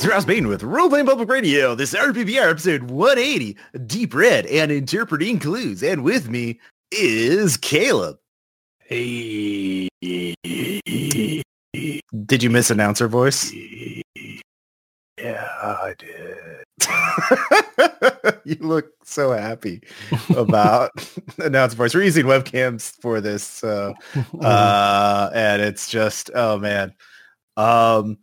it's Ross Payton with Roleplaying Public Radio. This is RPPR episode 180, Deep Red and Interpreting Clues. And with me is Caleb. Hey. Did you miss announcer voice? Yeah, I did. you look so happy about announcer voice. We're using webcams for this, so, uh, and it's just oh man, um,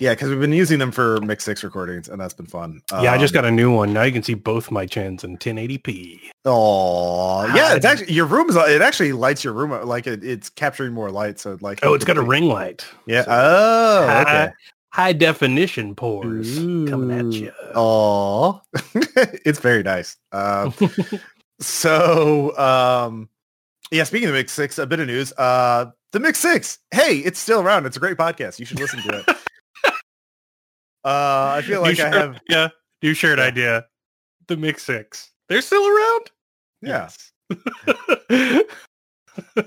yeah, because we've been using them for Mix Six recordings, and that's been fun. yeah, I just Um, got a new one. Now you can see both my chins in 1080p. Oh, Ah, yeah. It's actually your room is. It actually lights your room up, like it, it's capturing more light. So like, Oh, it's got a ring light. Yeah. So Oh, okay. high, high definition pores coming at you. Oh, it's very nice. Um, so, um, yeah. Speaking of Mix Six, a bit of news. Uh, the Mix Six. Hey, it's still around. It's a great podcast. You should listen to it. uh, I feel New like I shirt- have. yeah, new shirt Yeah. idea. The Mix Six. They're still around. Yeah. Yes.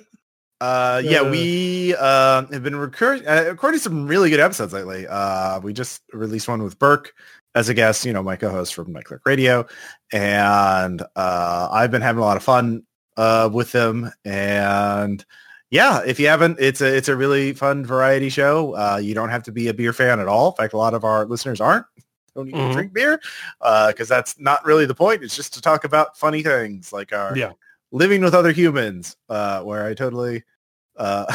Uh, yeah, Uh. we uh, have been recording, uh, recording some really good episodes lately. Uh, we just released one with Burke as a guest, you know, my co-host from Night Click Radio, and uh, I've been having a lot of fun uh, with them. And yeah, if you haven't, it's a it's a really fun variety show. Uh, you don't have to be a beer fan at all. In fact, a lot of our listeners aren't. Don't even Mhm. drink beer because that's not really the point. It's just to talk about funny things like our yeah. living with other humans uh where i totally uh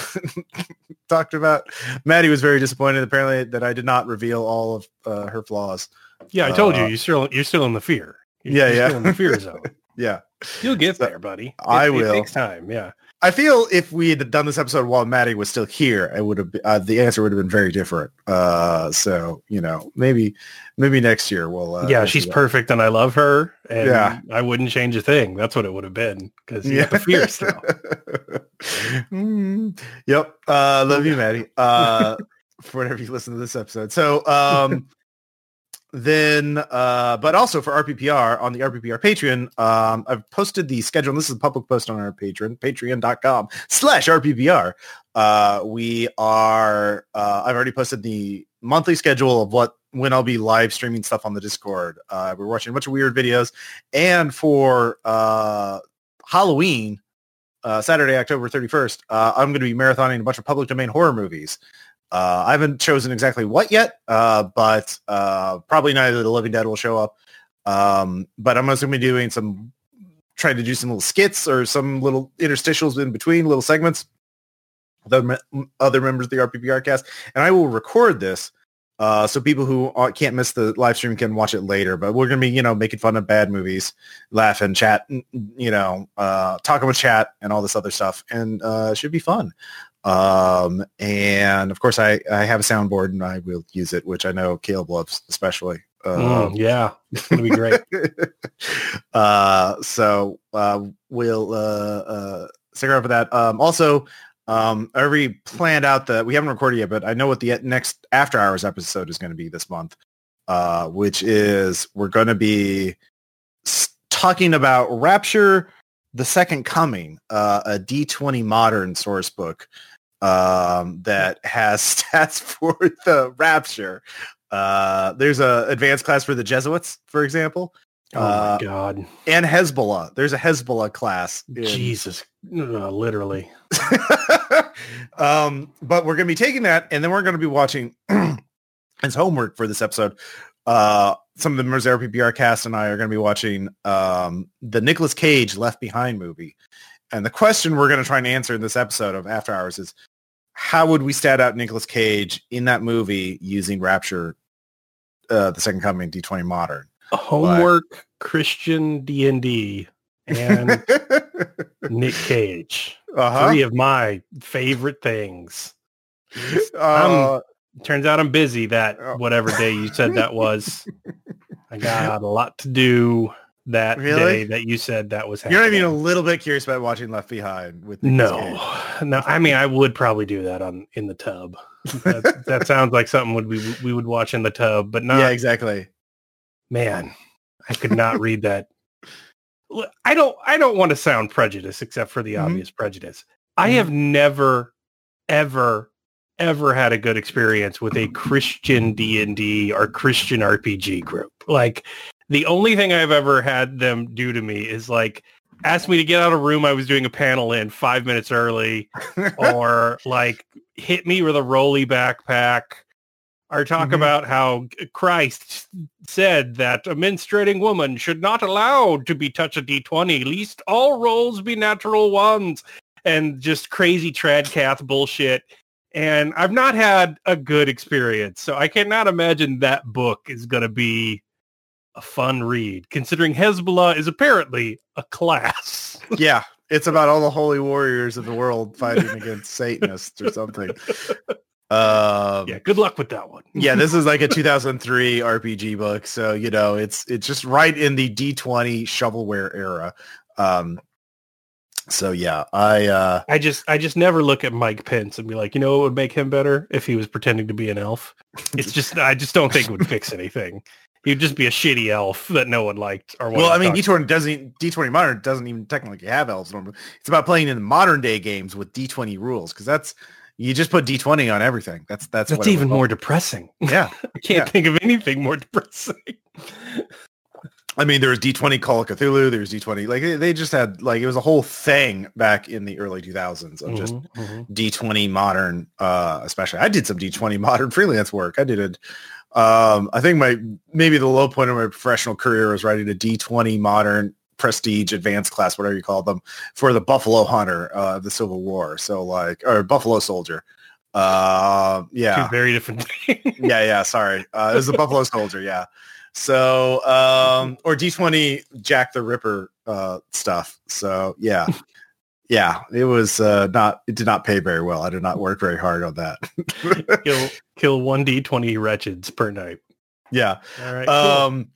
talked about maddie was very disappointed apparently that i did not reveal all of uh, her flaws Yeah, I told you, Uh, you're still you're still in the fear. You're, Yeah, you're yeah. Still in the fear zone. yeah You'll get So, there, buddy. It- I it will. takes time. Yeah. I feel if we had done this episode while maddie was still here i would have uh, the answer would have been very different uh so you know maybe maybe next year we'll uh, yeah, we'll she's perfect, and I love her. And Yeah. I wouldn't change a thing. That's what it would have been because you got the fear still. Mm, yep. Uh, love you, Maddie. Uh, for whenever you listen to this episode. So, um, then, uh, but also for RPPR on the RPPR Patreon, um, I've posted the schedule. And this is a public post on our Patreon, patreon.com slash RPPR. Uh, we are, uh, I've already posted the monthly schedule of what, when I'll be live streaming stuff on the Discord. Uh, we're watching a bunch of weird videos and for, uh, Halloween, uh, Saturday, October 31st, uh, I'm going to be marathoning a bunch of public domain horror movies. Uh, I haven't chosen exactly what yet, uh, but uh, probably Night of the Living Dead will show up. Um, but I'm also going to be doing some, trying to do some little skits or some little interstitials in between, little segments with other, members of the RPPR cast. And I will record this uh, so people who can't miss the live stream can watch it later. But we're going to be, you know, making fun of bad movies, laugh and chat, you know, uh, talking with chat and all this other stuff. And uh, it should be fun. Um, and of course, I, I have a soundboard and I will use it, which I know Caleb loves especially. Mm, Um, yeah, it's gonna be great. uh, so uh, we'll uh, uh, stick around for that. Um, also, um, I already planned out that we haven't recorded yet, but I know what the next after hours episode is going to be this month, uh, which is we're going to be talking about Rapture, the Second Coming, uh, a D20 modern source book um, that has stats for the Rapture. Uh, there's a advanced class for the Jesuits, for example Oh Uh, my god, and Hezbollah. There's a Hezbollah class. in- Jesus, uh, literally. um, but we're going to be taking that, and then we're going to be watching as homework for this episode. Uh, some of the members PBR cast and I are going to be watching um, the Nicolas Cage Left Behind movie. And the question we're going to try and answer in this episode of After Hours is, how would we stat out Nicolas Cage in that movie using Rapture, uh, the Second Coming, D20 Modern? Homework, Christian D and D, and Nick Cage. uh-huh. Three of my favorite things. Uh, Turns out I'm busy that Oh. whatever day you said that was. I got a lot to do that Really? day that you said that was happening. You're not even a little bit curious about watching Left Behind with Nicolas Cage. No, no. I mean, I would probably do that on in the tub. That, that sounds like something would we we would watch in the tub, but not yeah, exactly. man. I could not read that. I don't. I don't want to sound prejudiced, except for the Mhm. obvious prejudice. I Mhm. have never, ever, ever had a good experience with a Christian D&D or Christian RPG group. Like the only thing I've ever had them do to me is like ask me to get out of a room I was doing a panel in five minutes early or like hit me with a rolly backpack or talk Mhm. about how Christ said that a menstruating woman should not allowed to be touch a D20, least all rolls be natural ones and just crazy tradcath bullshit. And I've not had a good experience. So I cannot imagine that book is going to be a fun read, considering Hezbollah is apparently a class. yeah, it's about all the holy warriors of the world fighting against Satanists or something. Um, yeah, good luck with that one. yeah, this is like a 2003 RPG book, so you know it's it's just right in the D20 shovelware era. Um, so yeah, I uh, I just I just never look at Mike Pence and be like, you know what would make him better if he was pretending to be an elf. It's just I just don't think it would fix anything. He'd just be a shitty elf that no one liked or well, I mean, D20 doesn't D20 modern doesn't even technically have elves. normally. It's about playing in modern day games with D20 rules because that's you just put D20 on everything. That's that's talk. what That's even more depressing. Yeah, I can't Yeah. think of anything more depressing. I mean, there was D20 Call of Cthulhu. There was D20 like they- they just had like it was a whole thing back in the early 2000s of just Mhm, mhm. D20 modern, uh, especially. I did some D20 modern freelance work. I did it. Um, I think my maybe the low point of my professional career was writing a D20 modern prestige advanced class, whatever you call them, for the Buffalo Hunter, uh, of the Civil War. So like, or Buffalo Soldier. Uh, Two yeah, very different yeah, yeah. Sorry, uh, it was the Buffalo Soldier. Yeah. So, um, or D20 Jack the Ripper uh, stuff. So, yeah, yeah. It was uh, not. It did not pay very well. I did not work very hard on that. kill kill one D twenty wretches per night. yeah. All right. cool. Um.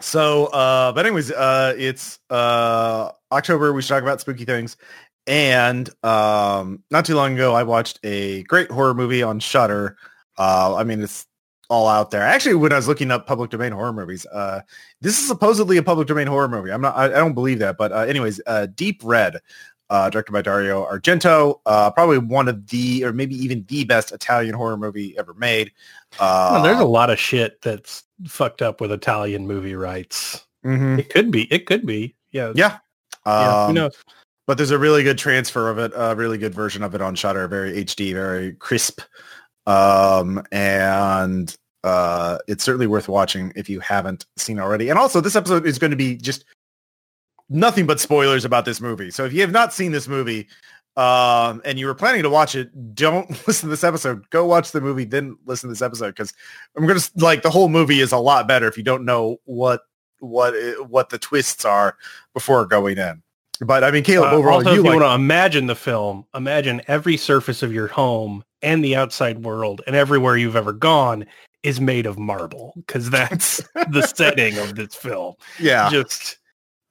So, uh, but anyways, uh, it's uh October. We should talk about spooky things. And um, not too long ago, I watched a great horror movie on Shudder. Uh, I mean, it's all out there. Actually, when I was looking up public domain horror movies, uh, this is supposedly a public domain horror movie. I'm not. I, I don't believe that. But uh, anyways, uh, Deep Red, uh, directed by Dario Argento, uh, probably one of the, or maybe even the best Italian horror movie ever made. Uh, there's a lot of shit that's fucked up with Italian movie rights. mhm. It could be. It could be. Yeah. Yeah. Yeah, who Um, knows? but there's a really good transfer of it, a really good version of it on Shudder, very HD, very crisp. Um, and uh, it's certainly worth watching if you haven't seen already. And also this episode is going to be just nothing but spoilers about this movie. So if you have not seen this movie um, and you were planning to watch it, don't listen to this episode. Go watch the movie, then listen to this episode because I'm going to like the whole movie is a lot better if you don't know what what what the twists are before going in. But I mean, Caleb, Uh, overall, also, you if you like want to imagine the film, imagine every surface of your home and the outside world and everywhere you've ever gone is made of marble because that's the setting of this film. yeah, Just,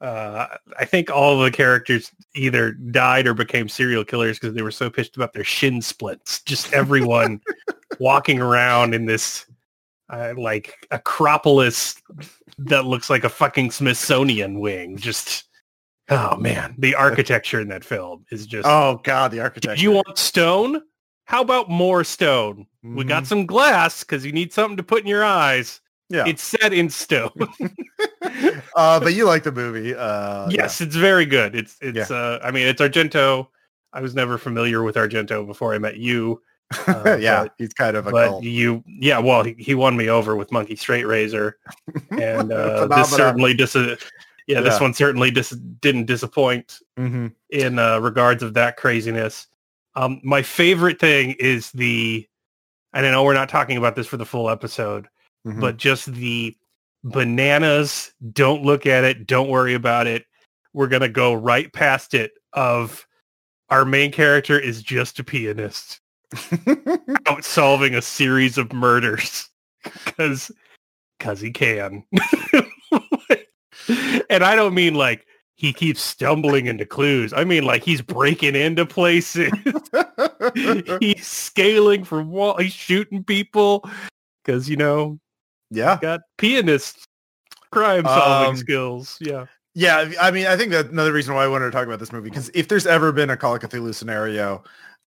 uh, I think all the characters either died or became serial killers because they were so pissed about their shin splints. Just everyone walking around in this uh, like Acropolis that looks like a fucking Smithsonian wing. Just, oh man, the architecture in that film is just. Oh God, the architecture. Did you want stone? How about more stone? We got some glass because you need something to put in your eyes. Mm-hmm. yeah. It's set in stone. uh, but you like the movie. Uh, yes, it's very good. It's it's. Uh, I mean, it's Argento. I was never familiar with Argento before I met you. yeah, uh, yeah but- he's kind of a but cult. you yeah well he, he won me over with monkey straight razor and uh, this certainly dis- yeah, this one certainly dis- didn't disappoint Mhm. in uh, regards of that craziness um my favorite thing is the and i know we're not talking about this for the full episode Mhm. but just the bananas don't look at it don't worry about it. We're gonna go right past it of our main character is just a pianist. Out solving a series of murders. Because because he can. And i don't mean like he keeps stumbling into clues. I mean like he's breaking into places. He's scaling from wall he's shooting people. Because you know yeah, got pianist crime solving Um, skills. Yeah. yeah. I mean, I think that another reason why I wanted to talk about this movie because if there's ever been a Call of Cthulhu scenario,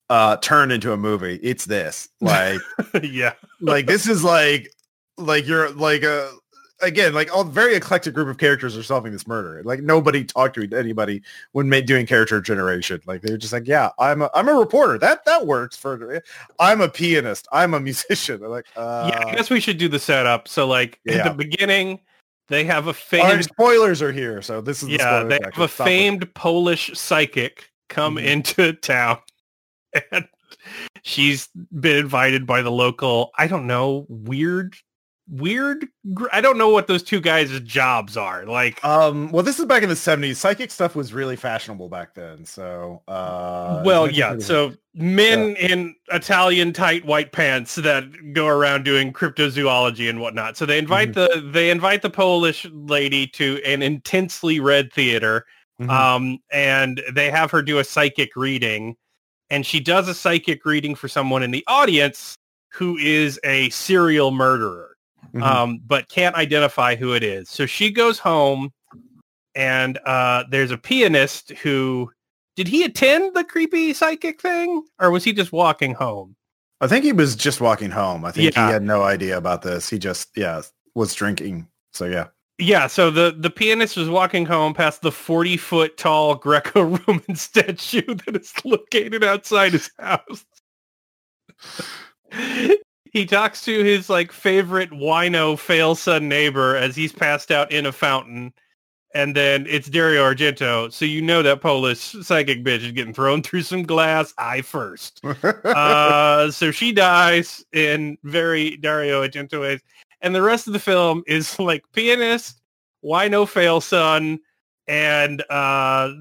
uh turn into a movie it's this. Like yeah. like this is like like you're like a again like all very eclectic group of characters are solving this murder like nobody talked to anybody when ma- doing character generation like they're just like yeah i'm a i'm a reporter that that works for i'm a pianist i'm a musician They're like uh yeah, I guess we should do the setup. So like Yeah. at the beginning, they have a famed right, spoilers are here so this is the yeah, spoiler they have a famed Polish psychic come Mhm. into town, and she's been invited by the local. I don't know, weird, weird. gr- I don't know what those two guys' jobs are. Like, um well this is back in the 70s psychic stuff was really fashionable back then so uh well, yeah. So men in Italian tight white pants that go around doing cryptozoology and whatnot. So they invite Mm-hmm. the they invite the Polish lady to an intensely red theater. Mhm. um, and they have her do a psychic reading, and she does a psychic reading for someone in the audience who is a serial murderer, Mhm. um, but can't identify who it is. So she goes home, and uh, there's a pianist who did he attend the creepy psychic thing, or was he just walking home? I think he was just walking home. I think Yeah. he had no idea about this. He just, yeah, was drinking. So yeah. Yeah, so the, the pianist was walking home past the 40 foot tall Greco-Roman statue that is located outside his house. he talks to his like favorite wino fail son neighbor as he's passed out in a fountain. And then it's Dario Argento. So you know that Polish psychic bitch is getting thrown through some glass eye first. uh, so she dies in very Dario Argento ways. And the rest of the film is like pianist, why no fail son, and uh,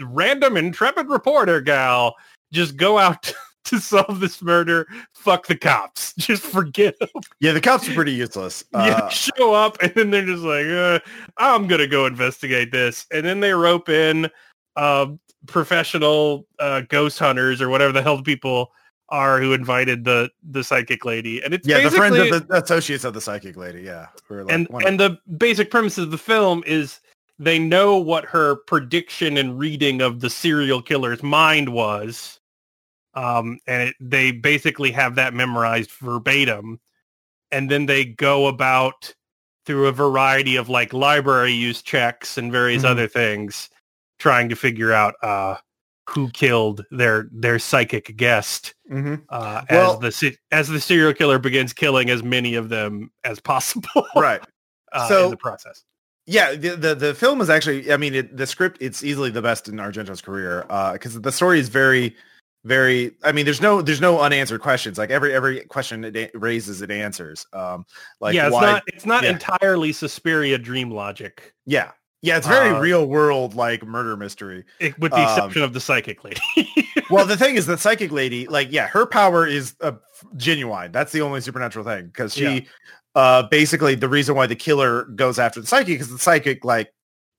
random intrepid reporter gal just go out to solve this murder. Fuck the cops. Just forget them. yeah, the cops are pretty useless. yeah, Uh, show up and then they're just like, uh, I'm gonna go investigate this, and then they rope in uh, professional uh, ghost hunters or whatever the hell the people are who invited the the psychic lady, and it's yeah, the friends of the associates of the psychic lady. Yeah. like, and and the basic premise of the film is they know what her prediction and reading of the serial killer's mind was um and it, they basically have that memorized verbatim and then they go about through a variety of like library use checks and various Mhm. other things trying to figure out uh who killed their their psychic guest Mhm. uh Well- as the as the serial killer begins killing as many of them as possible right. uh, So- in the process. Yeah, the, the the film is actually. I mean, it, the script it's easily the best in Argento's career because the story is very, very. I mean, there's no there's no unanswered questions. Like every every question it raises, it answers. Um, like yeah, it's why? not it's not yeah. entirely Suspiria dream logic, yeah, yeah, it's very Uh, real world like murder mystery. eh, with the Um, exception of the psychic lady. well, the thing is, the psychic lady, like, yeah, her power is uh, genuine. That's the only supernatural thing because she, Yeah. uh, basically, the reason why the killer goes after the psychic is the psychic, like,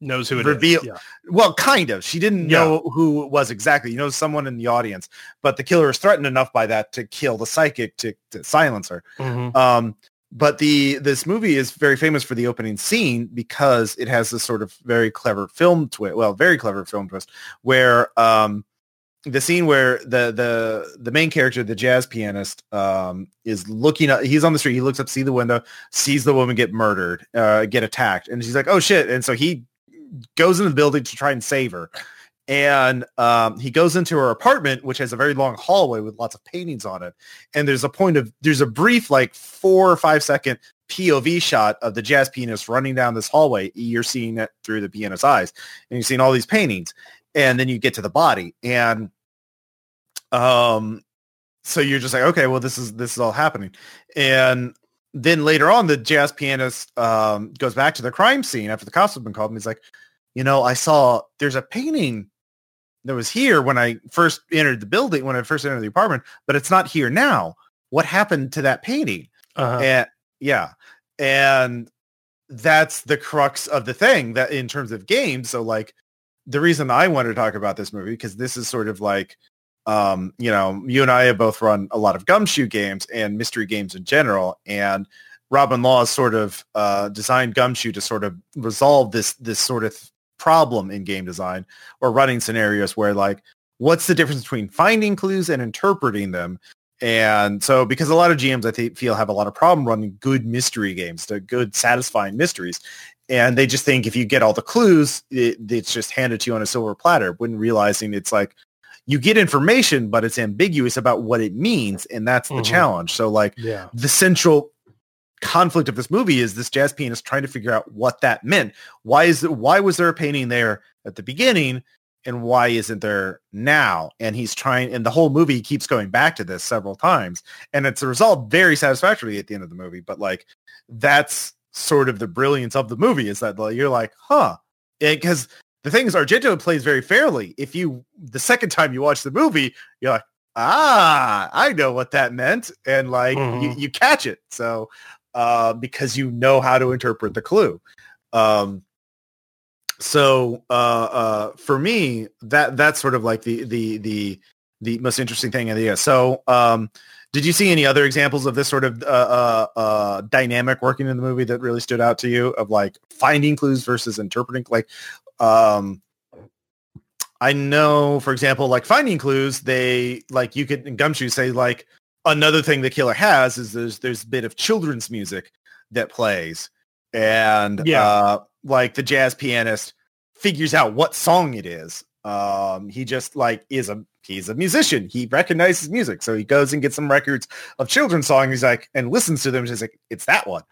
Knows who it Reveal- Yeah. well, kind of. She didn't Yeah. know who it was exactly. You know, someone in the audience, but the killer is threatened enough by that to kill the psychic to, to silence her. Mhm. Um, but the this movie is very famous for the opening scene because it has this sort of very clever film twist. Well, very clever film twist where um, the scene where the the the main character, the jazz pianist, um, is looking up. He's on the street. He looks up, see the window, sees the woman get murdered, uh, get attacked, and she's like, "Oh shit!" And so he goes into the building to try and save her. And um, he goes into her apartment, which has a very long hallway with lots of paintings on it. And there's a point of there's a brief like four or five second POV shot of the jazz pianist running down this hallway. You're seeing it through the pianist's eyes, and you're seeing all these paintings. And then you get to the body, and um, so you're just like, okay, well, this is this is all happening. And then later on, the jazz pianist um, goes back to the crime scene after the cops have been called, and he's like, you know, I saw there's a painting that was here when I first entered the building, when I first entered the apartment, but it's not here now. What happened to that painting? Uh-huh. And yeah, and that's the crux of the thing that in terms of games. So like the reason I want to talk about this movie because this is sort of like um, you know, you and I have both run a lot of gumshoe games and mystery games in general, and Robin Laws has sort of uh, designed gumshoe to sort of resolve this this sort of problem in game design or running scenarios where like what's the difference between finding clues and interpreting them? And so because a lot of GMs I think feel have a lot of problem running good mystery games, to good satisfying mysteries. And they just think if you get all the clues, it, it's just handed to you on a silver platter, when realizing it's like you get information, but it's ambiguous about what it means. And that's the Mhm. challenge. So like Yeah. the central conflict of this movie is this jazz pianist trying to figure out what that meant. Why is why was there a painting there at the beginning and why isn't there now? And he's trying and the whole movie keeps going back to this several times and it's resolved very satisfactorily at the end of the movie, but like that's sort of the brilliance of the movie is that like, you're like, "Huh." Because the thing is Argento plays very fairly. If you the second time you watch the movie, you're like, "Ah, I know what that meant." And like you, Mhm. you catch it. So uh, because you know how to interpret the clue. Um, so uh, uh, for me, that that's sort of like the the the the most interesting thing in the year. So um, did you see any other examples of this sort of uh, uh, uh, dynamic working in the movie that really stood out to you of like finding clues versus interpreting? Like, um, I know, for example, like finding clues, they like you could in Gumshoe say like another thing the killer has is there's there's a bit of children's music that plays and Yeah. uh like the jazz pianist figures out what song it is um he just like is a he's a musician he recognizes music so he goes and gets some records of children's songs he's like and listens to them he's like it's that one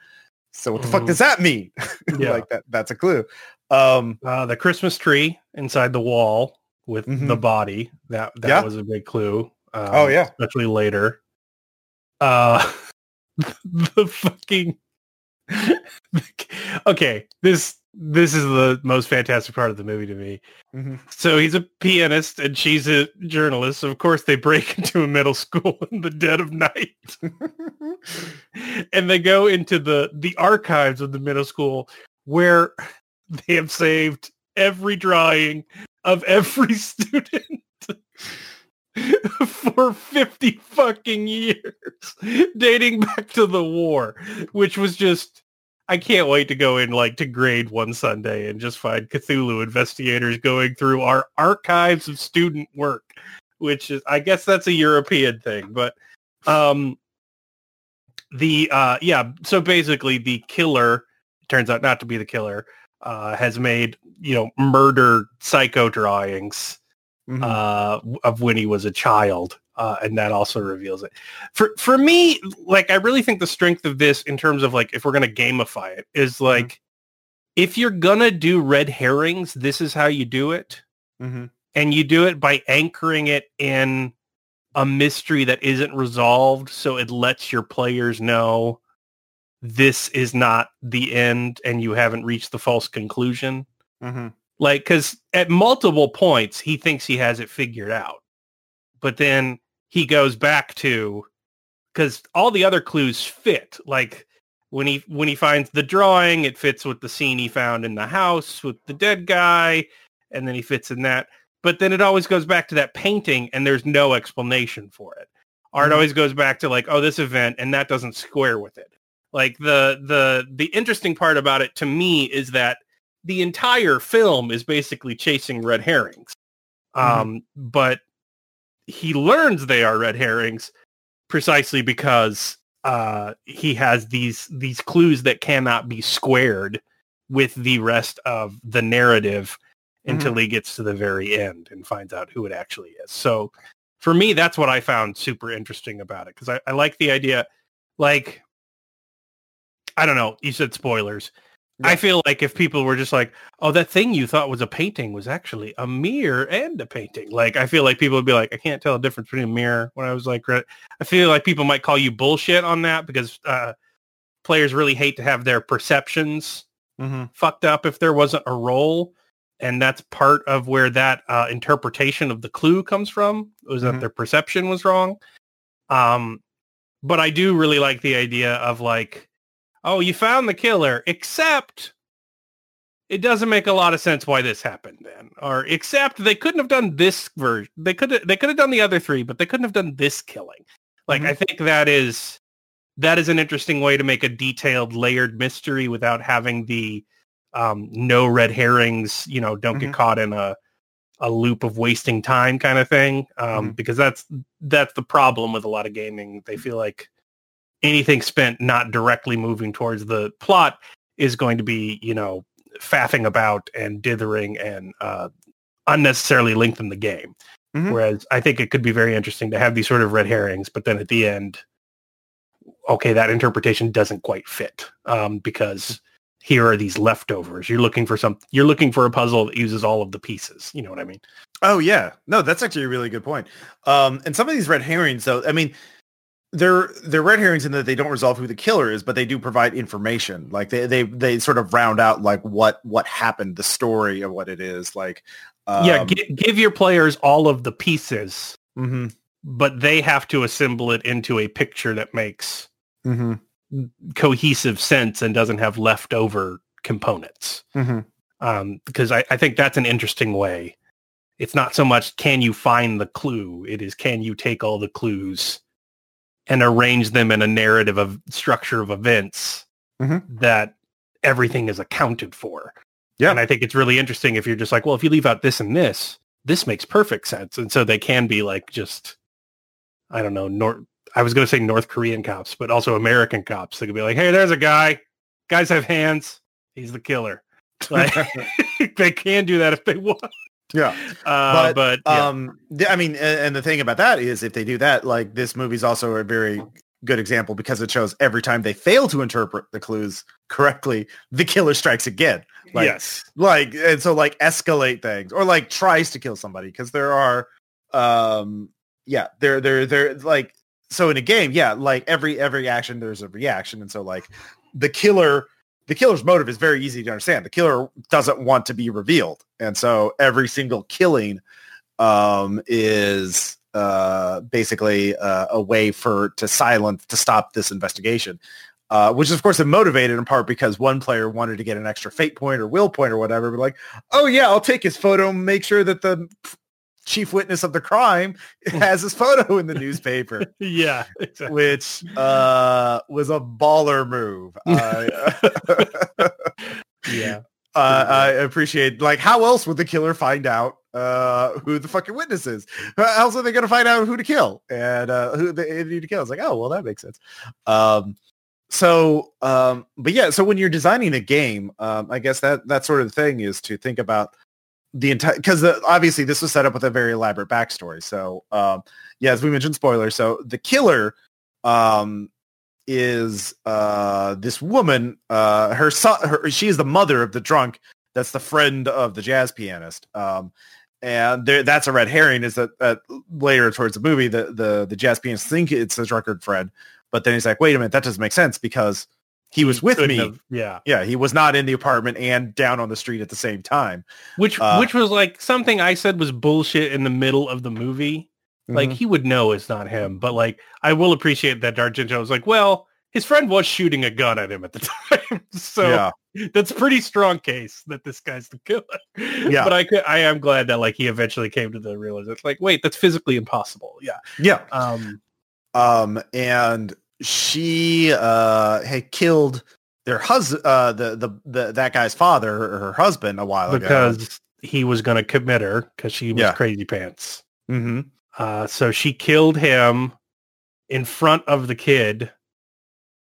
so what the fuck Mhm. does that mean Yeah. like that that's a clue um Uh, the Christmas tree inside the wall with Mhm. the body. That that Yeah. was a big clue. Um, Oh, yeah. especially later. Uh, the fucking. okay, this this is the most fantastic part of the movie to me. mhm. So he's a pianist and she's a journalist. So of course, they break into a middle school in the dead of night, and they go into the the archives of the middle school where they have saved every drawing of every student for 50 fucking years dating back to the war which was just I can't wait to go in like to grade one Sunday and just find Cthulhu investigators going through our archives of student work which is I guess that's a European thing but um the uh yeah so basically the killer turns out not to be the killer uh has made you know murder psycho drawings Mhm. uh, of when he was a child, uh, and that also reveals it. For for me, like I really think the strength of this, in terms of like if we're gonna gamify it, is like if you're gonna do red herrings, this is how you do it, Mhm. and you do it by anchoring it in a mystery that isn't resolved, so it lets your players know this is not the end, and you haven't reached the false conclusion Mhm. like because at multiple points he thinks he has it figured out but then he goes back to because all the other clues fit like when he when he finds the drawing it fits with the scene he found in the house with the dead guy and then he fits in that but then it always goes back to that painting and there's no explanation for it art Mhm. always goes back to like oh this event and that doesn't square with it like the the the interesting part about it to me is that the entire film is basically chasing red herrings. Um, but he learns they are red herrings precisely because uh, he has these these clues that cannot be squared with the rest of the narrative until he gets to the very end and finds out who it actually is. So for me, that's what I found super interesting about it because I, I like the idea, like I don't know, you said spoilers. I feel like if people were just like, "Oh, that thing you thought was a painting was actually a mirror and a painting," like I feel like people would be like, "I can't tell the difference between a mirror." When I was like, I feel like people might call you bullshit on that because uh, players really hate to have their perceptions Mhm. fucked up if there wasn't a role, and that's part of where that uh, interpretation of the clue comes from. Was Mhm. that their perception was wrong? Um, but I do really like the idea of like, oh, you found the killer, except it doesn't make a lot of sense why this happened then, or except they couldn't have done this version. They could they could have done the other three, but they couldn't have done this killing. Like Mhm. I think that is that is an interesting way to make a detailed, layered mystery without having the um, no red herrings. You know, don't Mhm. get caught in a a loop of wasting time kind of thing um, Mhm. because that's that's the problem with a lot of gaming they feel like anything spent not directly moving towards the plot is going to be you know faffing about and dithering and uh, unnecessarily lengthen the game. Mhm. whereas i think it could be very interesting to have these sort of red herrings but then at the end okay that interpretation doesn't quite fit um, because here are these leftovers. You're looking for some you're looking for a puzzle that uses all of the pieces. You know what i mean? Oh yeah, no, that's actually a really good point. Um, and some of these red herrings, though, I mean, they're they're red herrings in that they don't resolve who the killer is, but they do provide information. Like they they they sort of round out like what what happened, the story of what it is. Like um, yeah gi- give your players all of the pieces mhm, but they have to assemble it into a picture that makes mhm, cohesive sense and doesn't have leftover components mhm. um, because I, I think that's an interesting way. It's not so much can you find the clue; it is can you take all the clues and arrange them in a narrative of structure of events Mhm. that everything is accounted for. Yeah. and I think it's really interesting if you're just like, well, if you leave out this and this, this makes perfect sense, and so they can be like just, I don't know, North. I was going to say North Korean cops, but also American cops. They could be like, hey, there's a guy. Guys have hands. He's the killer. Like, they can do that if they want. Yeah. Uh, But, but, yeah. Um, I mean, and the thing about that is if they do that, like this movie's also a very good example because it shows every time they fail to interpret the clues correctly, the killer strikes again. Like, yes. like and so like escalate things or like tries to kill somebody because there are um yeah there there there like so in a game yeah like every every action there's a reaction and so like the killer the killer's motive is very easy to understand the killer doesn't want to be revealed and so every single killing um is uh basically uh, a way for to silence to stop this investigation uh, which is of course motivated in part because one player wanted to get an extra fate point or will point or whatever. But like, oh yeah, I'll take his photo make sure that the chief witness of the crime has his photo in the newspaper, Yeah. Exactly. which uh, was a baller move. Uh, Yeah. uh, I appreciate like how else would the killer find out uh, who the fucking witness is? How else are they going to find out who to kill and uh, who they need to kill? It's like, oh well, that makes sense. Um, so, um, but yeah, so when you're designing a game, um, I guess that that sort of thing is to think about the entire because obviously this was set up with a very elaborate backstory. So, um, yeah, as we mentioned, spoiler. So the killer um, is uh, this woman. Uh, her son. Her, she is the mother of the drunk. That's the friend of the jazz pianist. Um, and there, that's a red herring. Is that, that later towards the movie, the the the jazz pianist think it's the drunkard friend, but then he's like, wait a minute, that doesn't make sense because he was with me. have- yeah. Yeah, he was not in the apartment and down on the street at the same time. Which Uh, which was like something I said was bullshit in the middle of the movie. Like Mhm. he would know it's not him, but like I will appreciate that Argento was like, well, his friend was shooting a gun at him at the time, so yeah, that's a pretty strong case that this guy's the killer. Yeah. but I could, I am glad that like he eventually came to the realization, like, wait, that's physically impossible. Yeah. yeah. Um. Um, and she uh had killed their husband, uh, the, the the that guy's father, her, her husband, a while ago. because he was going to commit her because she was Yeah. crazy pants. hmm Uh, so she killed him in front of the kid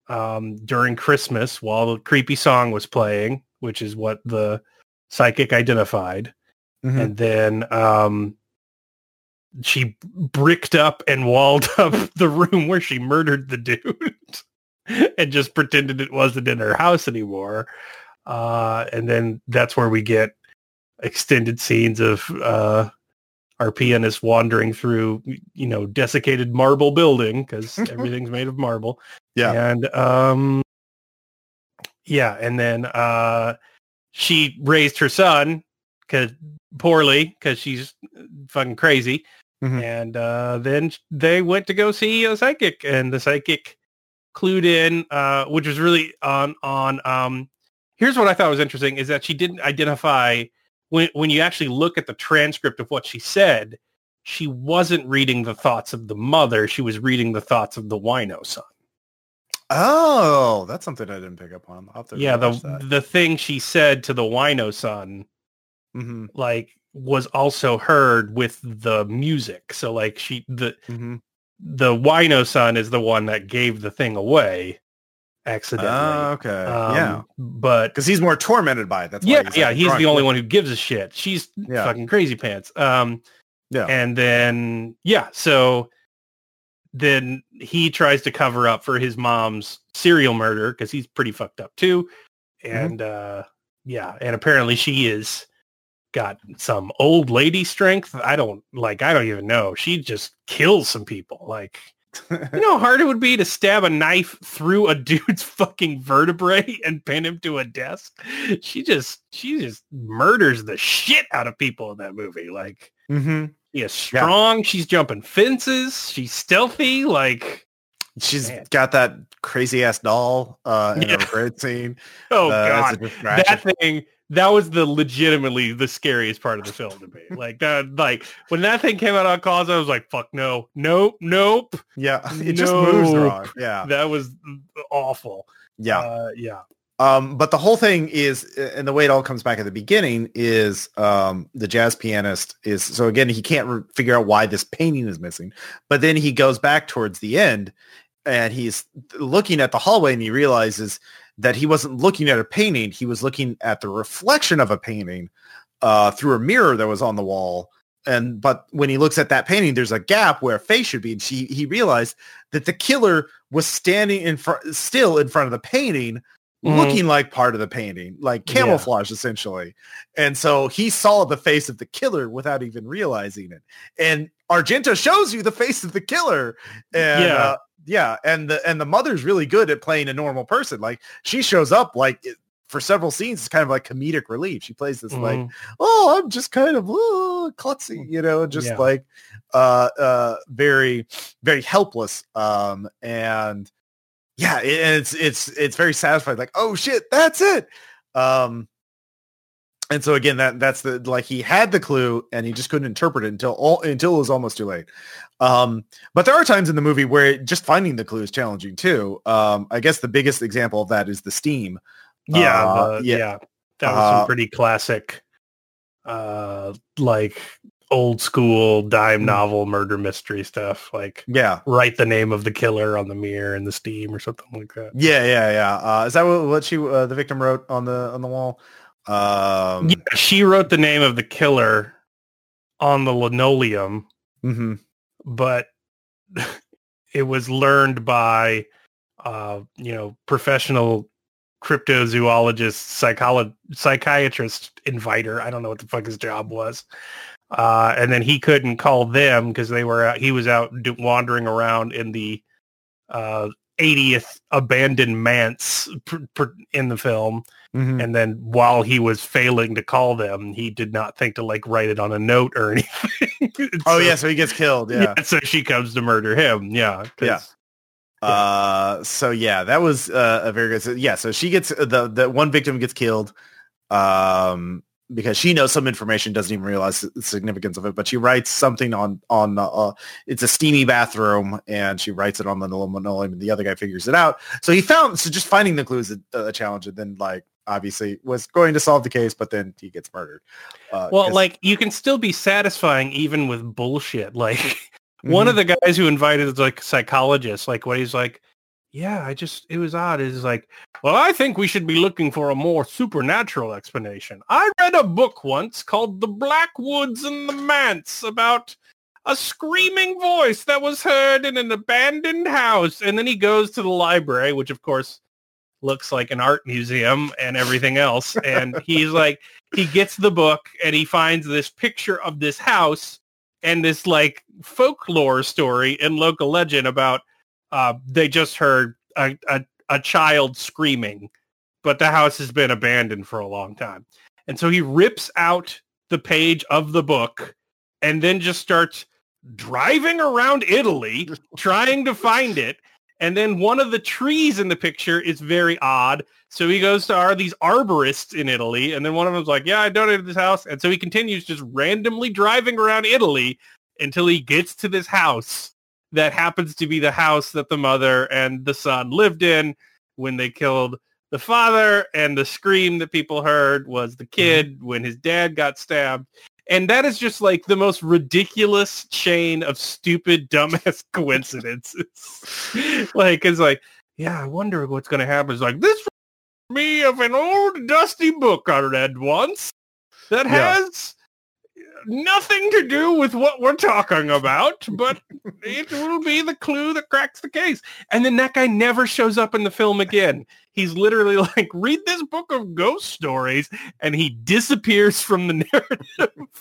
um, during Christmas while the creepy song was playing, which is what the psychic identified. Mhm. And then um, she bricked up and walled up the room where she murdered the dude and just pretended it wasn't in her house anymore. Uh, and then that's where we get extended scenes of uh, our pianist wandering through, you know, desiccated marble building because everything's made of marble. Yeah. And um, yeah, and then uh, she raised her son cause poorly because she's fucking crazy. Mhm. And uh, then they went to go see a psychic, and the psychic clued in, uh, which was really on on. Um, here's what I thought was interesting is that she didn't identify when when you actually look at the transcript of what she said. She wasn't reading the thoughts of the mother. She was reading the thoughts of the wino son. Oh, that's something I didn't pick up on. I'll have to Yeah, the that. the thing she said to the wino son hmm like was also heard with the music. So like she the hmm the wino son is the one that gave the thing away accidentally. Oh, okay. Um, yeah. But Because he's more tormented by it. That's why yeah, he's, yeah, like, he's drunk. the only one who gives a shit. She's Yeah. fucking crazy pants. Um, Yeah. and then yeah, so then he tries to cover up for his mom's serial murder because he's pretty fucked up too. Mm-hmm. And uh, yeah, and apparently she is got some old lady strength. I don't like. I don't even know. She just kills some people. Like you know how hard it would be to stab a knife through a dude's fucking vertebrae and pin him to a desk. She just she just murders the shit out of people in that movie. Like mm-hmm. she is strong. She's jumping fences. She's stealthy. Like She's Man. got that crazy ass doll uh, in Yeah. a great scene. oh uh, god, that thing. That was the legitimately the scariest part of the film to me. Like that, like when that thing came out on calls, I was like, "Fuck no, nope, nope." yeah, it just moves wrong. Yeah, That was awful. yeah. uh, yeah. Um, but the whole thing is, and the way it all comes back at the beginning is um, the jazz pianist is so again he can't re- figure out why this painting is missing, but then he goes back towards the end and he's looking at the hallway and he realizes that he wasn't looking at a painting, he was looking at the reflection of a painting uh, through a mirror that was on the wall. And but when he looks at that painting, there's a gap where a face should be, and she he realized that the killer was standing in front, still in front of the painting, Mhm. looking like part of the painting, like Yeah. camouflage essentially. And so he saw the face of the killer without even realizing it. And Argento shows you the face of the killer. And Yeah. uh, yeah, and the and the mother's really good at playing a normal person. Like she shows up like for several scenes, it's kind of like comedic relief. She plays this like, Mhm. oh, I'm just kind of uh, klutzy, you know, just Yeah. like uh uh very very helpless. Um and yeah, it, and it's it's it's very satisfying. Like, oh shit, that's it. Um, and so again, that that's the like he had the clue and he just couldn't interpret it until all until it was almost too late. Um, but there are times in the movie where just finding the clue is challenging too. Um, I guess the biggest example of that is the steam. Yeah, Uh, the- yeah. yeah, That was Uh, some pretty classic, uh, like old school dime Mm. novel murder mystery stuff. Like Yeah, write the name of the killer on the mirror and the steam or something like that. yeah, yeah, yeah. Uh, is that what, what she uh, the victim wrote on the on the wall? Um, Yeah, she wrote the name of the killer on the linoleum, mhm. but it was learned by, uh, you know, professional cryptozoologist, psycholo- psychiatrist, inviter. I don't know what the fuck his job was. Uh, and then he couldn't call them because they were out, he was out do- wandering around in the uh, 80th abandoned manse pr- pr- in the film. Mhm. And then while he was failing to call them, he did not think to like write it on a note or anything. Oh So- yeah, so he gets killed. Yeah. yeah. So she comes to murder him. Yeah. 'cause- Yeah. Uh, so yeah, that was uh, a very good. So, yeah, so she gets the the one victim gets killed, um, because she knows some information, doesn't even realize the significance of it. But she writes something on on uh, uh, it's a steamy bathroom, and she writes it on the linoleum, and the other guy figures it out. So he found so just finding the clues is a, a challenge, and then like obviously was going to solve the case, but then he gets murdered. Uh, Well, like you can still be satisfying even with bullshit. Like one Mhm. of the guys who invited is like psychologist, like what he's like, yeah, I just it was odd. Is like, well, I think we should be looking for a more supernatural explanation. I read a book once called The Black Woods and the Manse about a screaming voice that was heard in an abandoned house. And then he goes to the library, which of course looks like an art museum and everything else. And he's like, he gets the book and he finds this picture of this house and this like folklore story and local legend about uh, they just heard a, a, a child screaming, but the house has been abandoned for a long time. And so he rips out the page of the book and then just starts driving around Italy trying to find it. And then one of the trees in the picture is very odd. So he goes to are these arborists in Italy, and then one of them's like, "Yeah, I donated this house." And so he continues just randomly driving around Italy until he gets to this house that happens to be the house that the mother and the son lived in when they killed the father and the scream that people heard was the mm-hmm. kid when his dad got stabbed. And that is just like the most ridiculous chain of stupid, dumbass coincidences. like, it's like, yeah, I wonder what's going to happen. It's like, this me of an old dusty book I read once that Yeah. has nothing to do with what we're talking about, but it will be the clue that cracks the case. And then that guy never shows up in the film again. He's literally like, read this book of ghost stories, and he disappears from the narrative.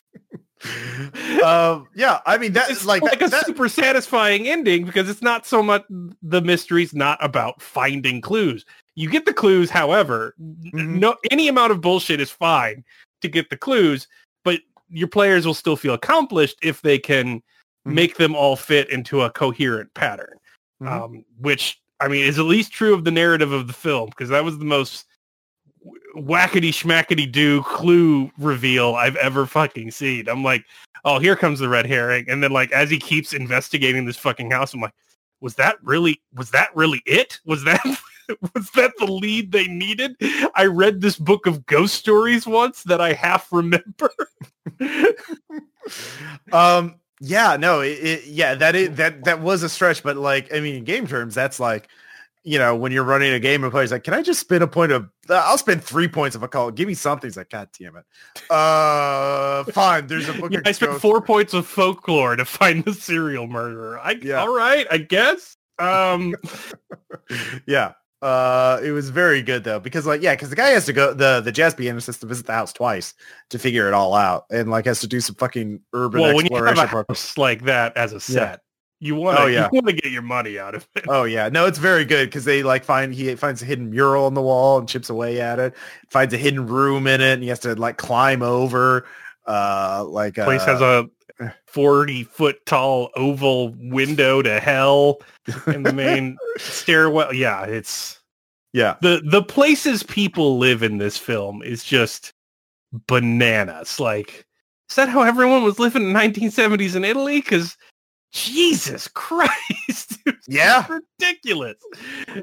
um, yeah, I mean that's like like, that, a that- super satisfying ending because it's not so much the mystery's not about finding clues. You get the clues, however, Mhm. no any amount of bullshit is fine to get the clues, your players will still feel accomplished if they can Mhm. make them all fit into a coherent pattern. Mhm. Um, which I mean is at least true of the narrative of the film because that was the most whackety schmackety do clue reveal I've ever fucking seen. I'm like, oh, here comes the red herring, and then like as he keeps investigating this fucking house, I'm like, was that really was that really it? Was that was that the lead they needed? I read this book of ghost stories once that I half remember. um yeah no it, it yeah that is that that was a stretch but like i mean in game terms that's like you know when you're running a game and players like can i just spend a point of uh, i'll spend three points of Occult give me something he's like god damn it uh fine there's a book Yeah, I spent ghost- four points of folklore to find the serial murderer. I Yeah. all right, I guess. Um, yeah uh it was very good though because like yeah because the guy has to go the the jazz pianist has to visit the house twice to figure it all out and like has to do some fucking urban well, when you have exploration a house like that as a set, you want Oh, to yeah. you want to get your money out of it. Oh yeah, no, it's very good because they like find he finds a hidden mural on the wall and chips away at it. Finds a hidden room in it, and he has to like climb over. Uh, like place uh, has a 40 foot tall oval window to hell in the main stairwell. Yeah, it's yeah, the the places people live in this film is just bananas. Like, is that how everyone was living in 1970s in Italy? Because Jesus Christ, yeah, ridiculous.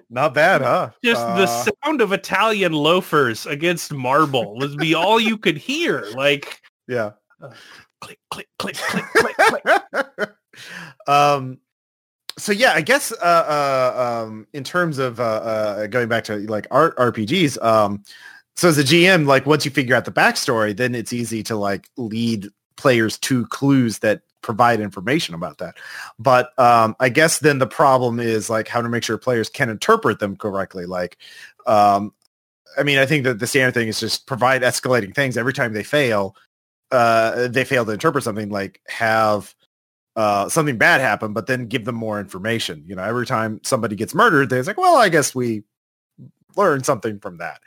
not bad, huh? Just the Uh, sound of Italian loafers against marble was be all you could hear. Like yeah. Click, click, click, click, click, click. um so yeah i guess uh, uh um in terms of uh, uh going back to like art rpgs um so as a gm like once you figure out the backstory then it's easy to like lead players to clues that provide information about that but um i guess then the problem is like how to make sure players can interpret them correctly like um i mean i think that the standard thing is just provide escalating things every time they fail uh they fail to interpret something like have uh, something bad happen, but then give them more information. You know, every time somebody gets murdered, they're like, well, I guess we learned something from that.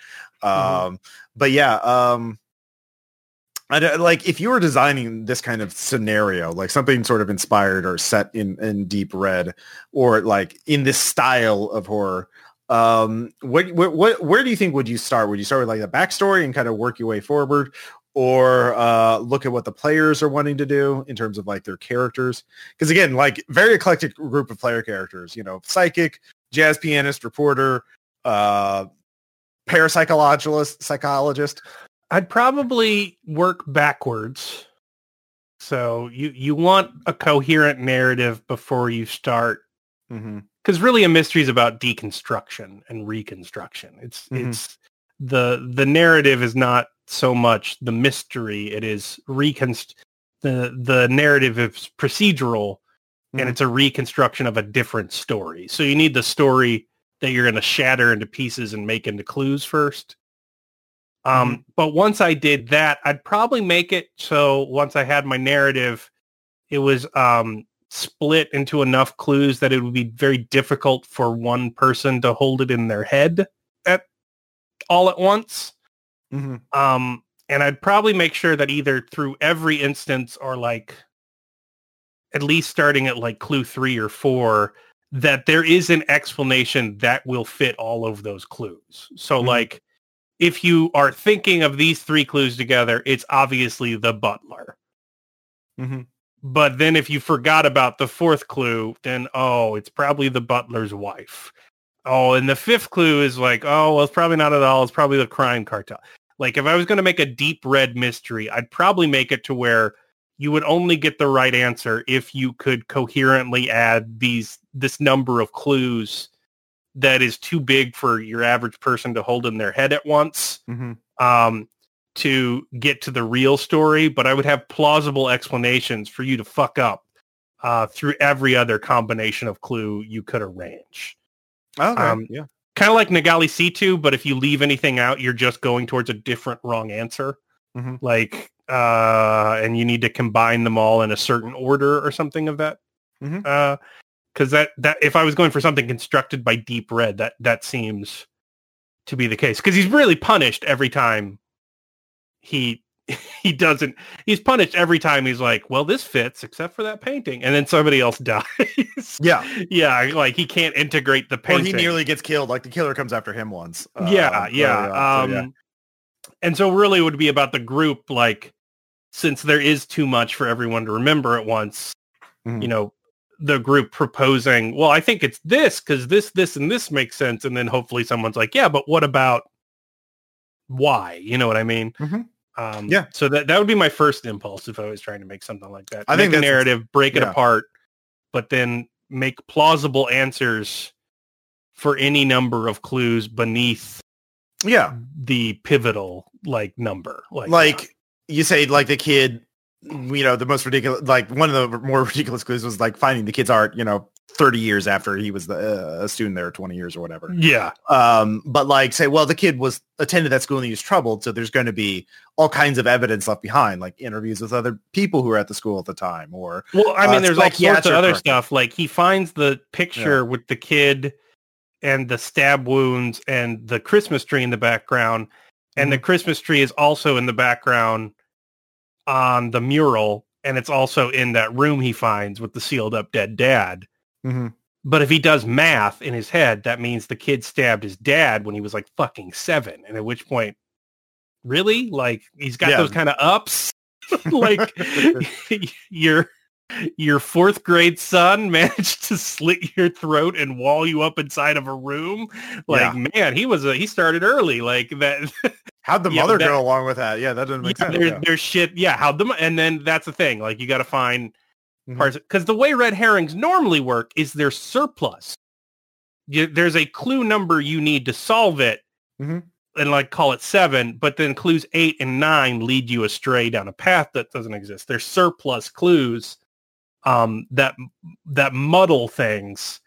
Um, but yeah, um, I don't- like if you were designing this kind of scenario, like something sort of inspired or set in, in deep red or like in this style of horror, um, what, what, what, where do you think would you start? Would you start with like the backstory and kind of work your way forward? Or uh, look at what the players are wanting to do in terms of like their characters. Because again, like very eclectic group of player characters, you know, psychic, jazz pianist, reporter, uh, parapsychologist, psychologist. I'd probably work backwards. So you you want a coherent narrative before you start Mm-hmm. because really a mystery is about deconstruction and reconstruction. It's Mhm. it's the the narrative is not so much the mystery. It is reconst the the narrative is procedural Mhm. and it's a reconstruction of a different story. So you need the story that you're going to shatter into pieces and make into clues first. Um, but once I did that, I'd probably make it so once I had my narrative, it was um, split into enough clues that it would be very difficult for one person to hold it in their head at all at once. Mhm. Um, and I'd probably make sure that either through every instance or like at least starting at like clue three or four, that there is an explanation that will fit all of those clues. So Mhm. like if you are thinking of these three clues together, it's obviously the butler. Mhm. But then if you forgot about the fourth clue, then oh, it's probably the butler's wife. Oh, and the fifth clue is like, oh, well, it's probably not at all. It's probably the crime cartel. Like if I was going to make a deep red mystery, I'd probably make it to where you would only get the right answer if you could coherently add these this number of clues that is too big for your average person to hold in their head at once Mm-hmm. um, to get to the real story. But I would have plausible explanations for you to fuck up uh, through every other combination of clue you could arrange. Okay. Um, yeah. Kind of like Nagali C2, but if you leave anything out, you're just going towards a different wrong answer. Mhm. Like, uh, and you need to combine them all in a certain order or something of that. Mhm. Uh, because that that if I was going for something constructed by Deep Red, that that seems to be the case. Because he's really punished every time he he doesn't. He's punished every time he's like, well, this fits except for that painting, and then somebody else dies. Yeah. yeah, like he can't integrate the painting Or he nearly gets killed. Like the killer comes after him once. yeah, Um, yeah. Um, so yeah. And so really it would be about the group, like, since there is too much for everyone to remember at once, Mhm. you know, the group proposing, well, I think it's this because this, this, and this makes sense. And then hopefully someone's like, yeah, but what about why? You know what I mean? Mhm. Um, Yeah. So that, that would be my first impulse if I was trying to make something like that. I make think that's- narrative, break it apart, but then make plausible answers for any number of clues beneath yeah. the pivotal like number like Like you say, like the kid, you know, the most ridiculous, like one of the more ridiculous clues was like finding the kid's art, you know, 30 years after he was the, uh, a student there, 20 years or whatever. yeah Um, but like say, well, the kid was attended that school and he was troubled. So there's going to be all kinds of evidence left behind, like interviews with other people who were at the school at the time or well i Uh, mean there's all sorts of other records. stuff like he finds the picture with the kid and the stab wounds and the christmas tree in the background and Mm-hmm. the christmas tree is also in the background on the mural and it's also in that room he finds with the sealed up dead dad Mhm. But if he does math in his head, that means the kid stabbed his dad when he was like fucking seven. And at which point, really? Like he's got Yeah. those kind of ups. like your your fourth grade son managed to slit your throat and wall you up inside of a room. Like, man, he was a he started early. Like that how'd the Yeah, mother that- go along with that? Yeah, that doesn't make yeah, sense. there's, yeah. there's shit. Yeah, how the and then that's the thing. Like you got to find Mhm. parts because the way red herrings normally work is they're surplus. You, there's a clue number you need to solve it, Mhm. and like call it seven. But then clues eight and nine lead you astray down a path that doesn't exist. They're surplus clues um, that that muddle things.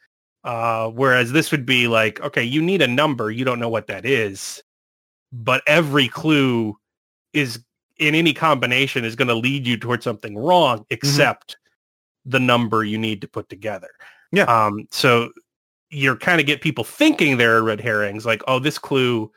Uh, whereas this would be like, okay, you need a number, you don't know what that is, but every clue is in any combination is going to lead you towards something wrong, except the number you need to put together. Yeah. Um, so you're kind of get people thinking there are red herrings, like, oh, this clue,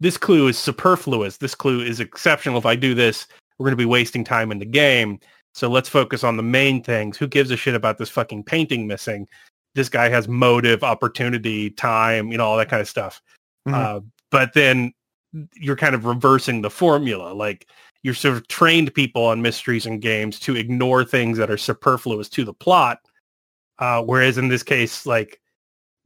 this clue is superfluous. This clue is exceptional. If I do this, we're going to be wasting time in the game. So let's focus on the main things. Who gives a shit about this fucking painting missing? This guy has motive, opportunity, time, you know, all that kind of stuff. Mhm. Uh, but then you're kind of reversing the formula. Like you're sort of trained people on mysteries and games to ignore things that are superfluous to the plot. Uh, whereas in this case, like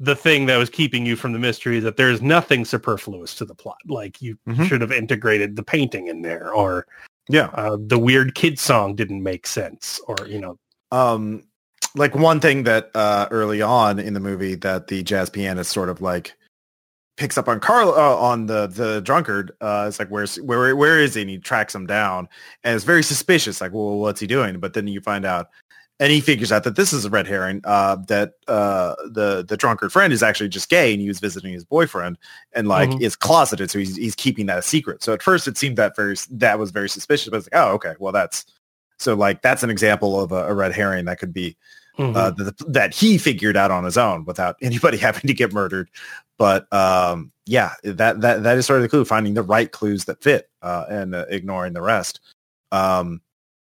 the thing that was keeping you from the mystery is that there's nothing superfluous to the plot. Like you Mhm. should have integrated the painting in there or yeah. uh, the weird kid song didn't make sense or, you know, um like one thing that uh early on in the movie that the jazz pianist sort of like picks up on Carl uh, on the the drunkard uh it's like where's where where is he and he tracks him down and it's very suspicious like well what's he doing but then you find out and he figures out that this is a red herring uh that uh the the drunkard friend is actually just gay and he was visiting his boyfriend and like Mhm. is closeted so he's he's keeping that a secret so at first it seemed that very that was very suspicious but it's like oh okay well that's so like that's an example of a, a red herring that could be uh, Mm-hmm. th- that he figured out on his own without anybody having to get murdered. But um, yeah, that that that is sort of the clue: finding the right clues that fit uh, and uh, ignoring the rest. Um,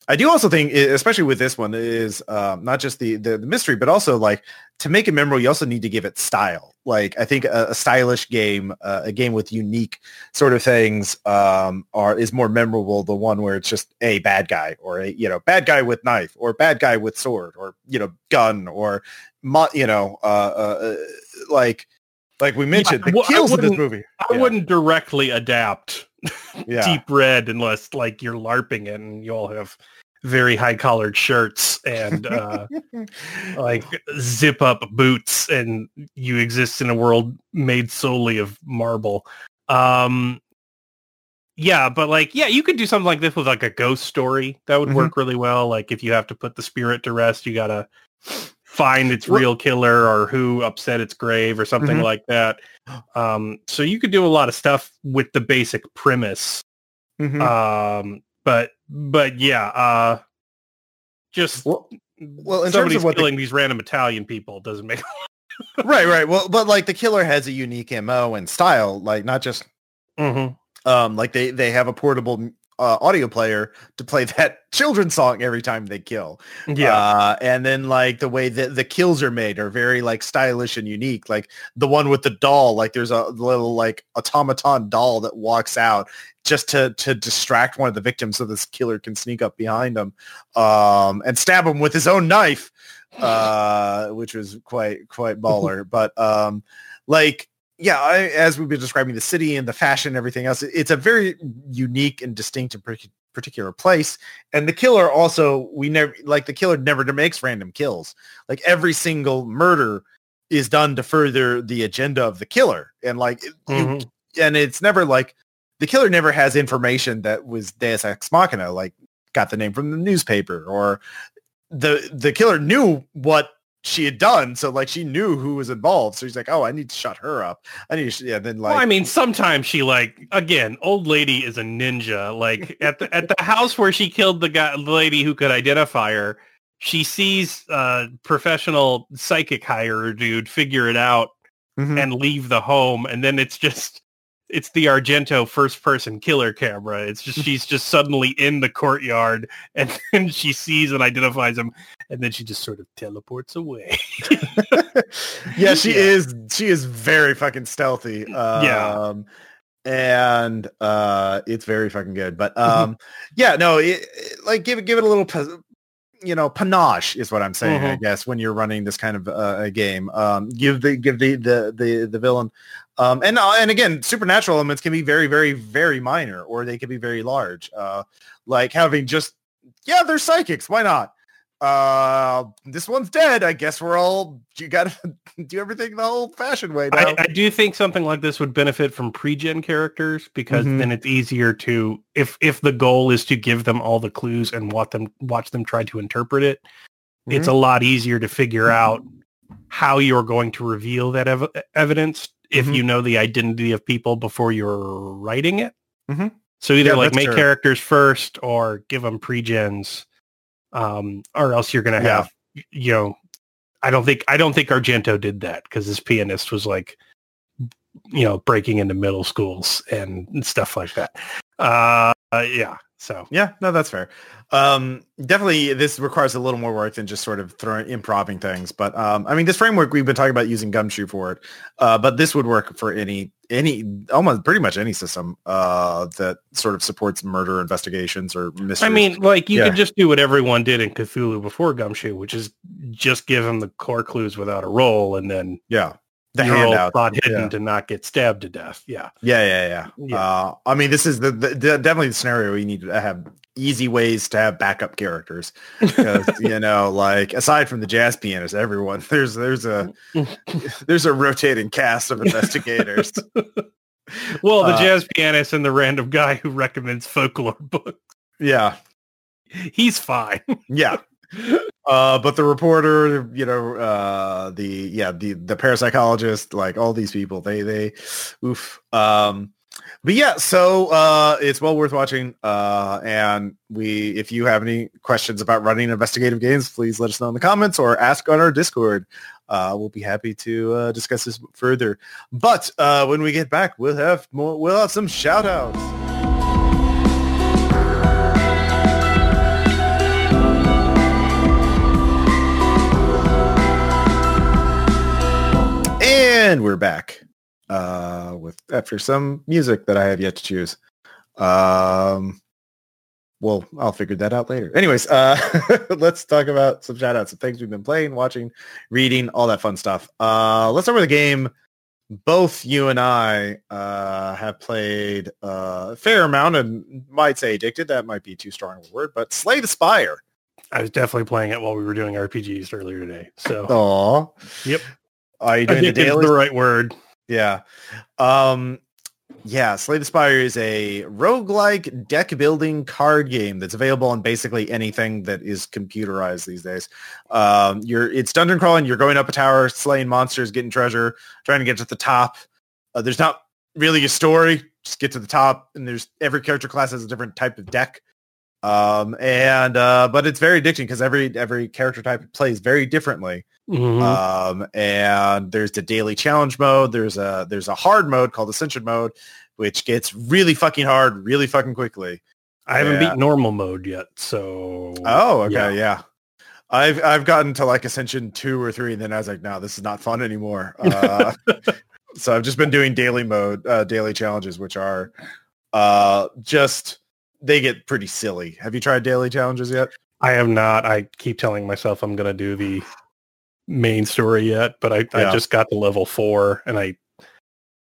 I do also think, especially with this one, is um, not just the, the the mystery, but also like to make it memorable. You also need to give it style. Like I think a, a stylish game, uh, a game with unique sort of things, um, are is more memorable. The one where it's just a bad guy or a you know bad guy with knife or bad guy with sword or you know gun or you know uh, uh, like Like we mentioned, Yeah, the well, kills in this movie. I Yeah. wouldn't directly adapt Yeah. Deep Red unless like you're LARPing it and you all have very high collared shirts and uh, like zip up boots and you exist in a world made solely of marble. Um, yeah, but like, yeah, you could do something like this with like a ghost story. That would Mhm. work really well. Like if you have to put the spirit to rest, you gotta find its real killer or who upset its grave or something Mhm. like that. Um, so you could do a lot of stuff with the basic premise. Mhm. Um, but but yeah, uh, just well, well, in terms somebody's of what the- killing these random Italian people doesn't make right, right. Well, but like the killer has a unique mo and style. Like not just Mhm. um like they they have a portable uh, audio player to play that children's song every time they kill. yeah. Uh, and then like the way that the kills are made are very like stylish and unique. Like the one with the doll, like there's a little like automaton doll that walks out just to to distract one of the victims so this killer can sneak up behind him um, and stab him with his own knife, uh, which was quite quite baller. but um, like yeah, I, as we've been describing the city and the fashion and everything else, it's a very unique and distinct and particular place. And the killer also, we never like the killer never makes random kills. Like every single murder is done to further the agenda of the killer, and like you- Mhm. and it's never like the killer never has information that was Deus Ex Machina, like got the name from the newspaper, or the the killer knew what she had done, so like she knew who was involved. So she's like, oh, I need to shut her up. I need to, yeah. Then like, well, I mean, sometimes she like again, old lady is a ninja. Like at the at the house where she killed the guy, the lady who could identify her, she sees uh professional psychic hirer dude figure it out Mhm. and leave the home, and then it's just it's the Argento first person killer camera. It's just she's just suddenly in the courtyard, and then she sees and identifies him, and then she just sort of teleports away. yeah, she Yeah. is. She is very fucking stealthy. Um, Yeah. and uh, it's very fucking good. But Mm-hmm. um, yeah, no, it, it- like give it give it a little. pa- You know, panache is what I'm saying. I Mhm. guess when you're running this kind of uh, a game, um, give the give the the the, the villain, um, and uh, and again, supernatural elements can be very very very minor, or they can be very large. Uh, like having just yeah, they're psychics. Why not? Uh, this one's dead. I guess we're all you got to do everything the old fashioned way. I, I do think something like this would benefit from pre-gen characters because Mhm. then it's easier to if if the goal is to give them all the clues and watch them watch them try to interpret it. It's a lot easier to figure out how you're going to reveal that ev- evidence if Mhm. you know the identity of people before you're writing it. Mhm. So either Yeah, like make true. characters first or give them pre-gens, um, or else you're going to Yeah. have you know I don't think I don't think Argento did that because his pianist was like, you know, breaking into middle schools and stuff like that. Uh, yeah. So yeah, no, that's fair. Um, definitely, this requires a little more work than just sort of throwing improving things. But um, I mean, this framework we've been talking about using Gumshoe for it, uh, but this would work for any any almost pretty much any system uh, that sort of supports murder investigations or mysteries. I mean, like you Yeah. could just do what everyone did in Cthulhu before Gumshoe, which is just give them the core clues without a roll, and then yeah, the handout. plot hidden yeah. to not get stabbed to death. Yeah. Yeah, yeah, yeah. Yeah. Uh, I mean, this is the, the, the definitely the scenario we need to have easy ways to have backup characters because you know, like aside from the jazz pianist, everyone there's there's a there's a rotating cast of investigators. Well, the Uh, jazz pianist and the random guy who recommends folklore books. yeah, He's fine. yeah. Uh, but the reporter, you know, uh, the yeah, the the parapsychologist, like all these people, they they, oof. Um, but yeah, so uh, it's well worth watching. Uh, and we, if you have any questions about running investigative games, please let us know in the comments or ask on our Discord. Uh, we'll be happy to uh, discuss this further. But uh, when we get back, we'll have more. We'll have some shout outs. And we're back uh, with after some music that I have yet to choose. Um, well, I'll figure that out later. Anyways, uh, let's talk about some shout outs, some things we've been playing, watching, reading, all that fun stuff. Uh, let's start with a game both you and I uh, have played uh, a fair amount and might say addicted. That might be too strong of a word, but Slay the Spire. I was definitely playing it while we were doing RPGs earlier today. So, Aw. Yep. Are you doing the daily? the right word. Yeah. Um, yeah, Slay the Spire is a roguelike deck building card game that's available on basically anything that is computerized these days. Um, you're it's dungeon crawling, you're going up a tower, slaying monsters, getting treasure, trying to get to the top. Uh, there's not really a story, just get to the top and there's every character class has a different type of deck. Um, and uh, but it's very addicting because every every character type plays very differently. Mhm. Um, and there's the daily challenge mode. There's a there's a hard mode called Ascension mode, which gets really fucking hard really fucking quickly. I haven't yeah. beat normal mode yet, so Oh, okay, Yeah. yeah. I've I've gotten to like Ascension two or three, and then I was like, no, this is not fun anymore. Uh, so I've just been doing daily mode, uh, daily challenges, which are uh, just they get pretty silly. Have you tried daily challenges yet? I have not. I keep telling myself I'm going to do the main story yet, but I, Yeah. I just got to level four, and I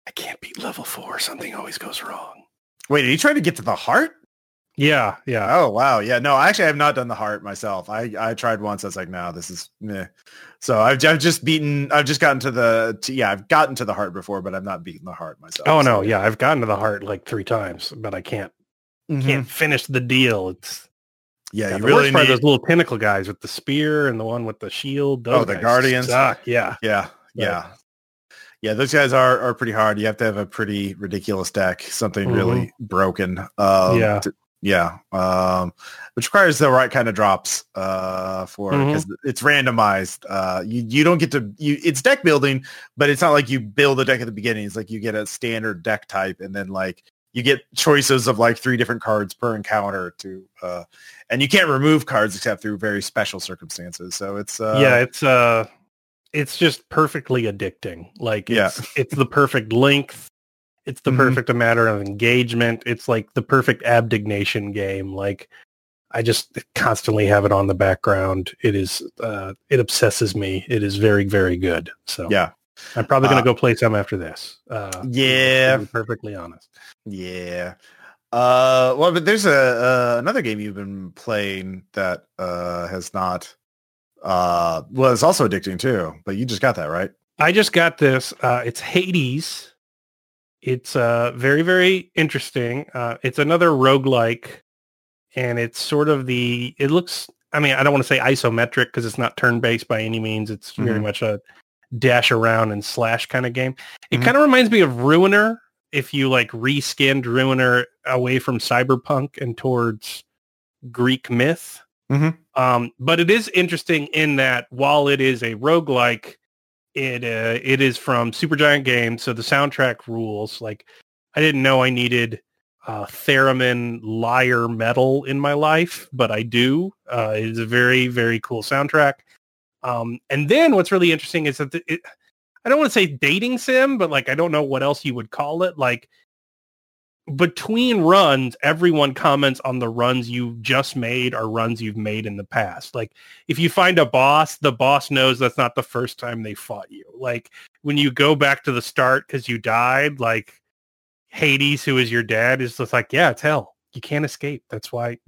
I can't beat level four. Something always goes wrong. Wait, are you trying to get to the heart? Yeah, yeah. Oh wow, yeah. No, actually, I have not done the heart myself. I I tried once. I was like, no, this is meh. So I've I've just beaten. I've just gotten to the to, yeah. I've gotten to the heart before, but I've not beaten the heart myself. Oh so- no, yeah. I've gotten to the heart like three times, but I can't Mhm. can't finish the deal. It's Yeah, yeah, you really need. those little pinnacle guys with the spear and the one with the shield. Those Oh, the Guardians? suck, Yeah, Yeah, yeah, yeah. Those guys are are pretty hard. You have to have a pretty ridiculous deck, something really broken. Um, Mm-hmm. Yeah. to- yeah. Um, which requires the right kind of drops uh, for because it's randomized. Uh, you you don't get to you. It's deck building, but it's not like you build a deck at the beginning. It's like you get a standard deck type, and then like you get choices of like three different cards per encounter to uh and you can't remove cards except through very special circumstances so it's uh yeah. It's uh, it's just perfectly addicting. Like Yeah. it's it's the perfect length. It's the Mhm. perfect amount of engagement. It's like the perfect abdignation game. Like I just constantly have it on the background. It is uh, it obsesses me. It is very very good. So yeah I'm probably gonna Uh, go play some after this. Uh, Yeah. to perfectly honest. Yeah. Uh, well, but there's a uh, another game you've been playing that uh, has not uh, was also addicting too. But you just got that right. I just got this. Uh, it's Hades. It's uh, very, very interesting. Uh, it's another roguelike, and it's sort of the, it looks, I mean, I don't want to say isometric because it's not turn-based by any means. It's very Mhm. much a dash around and slash kind of game. It Mhm. kind of reminds me of Ruiner if you like reskinned Ruiner away from cyberpunk and towards Greek myth. Mhm. Um, but it is interesting in that while it is a roguelike, it uh, it is from Supergiant Games, so the soundtrack rules. Like, I didn't know I needed uh, theremin lyre metal in my life, but I do. Uh, it is a very very cool soundtrack. Um, and then what's really interesting is that it, I don't want to say dating sim, but like I don't know what else you would call it. Like between runs, everyone comments on the runs you just made or runs you've made in the past. Like if you find a boss, the boss knows that's not the first time they fought you. Like when you go back to the start because you died, like Hades, who is your dad, is just like, yeah, it's hell. You can't escape. That's why.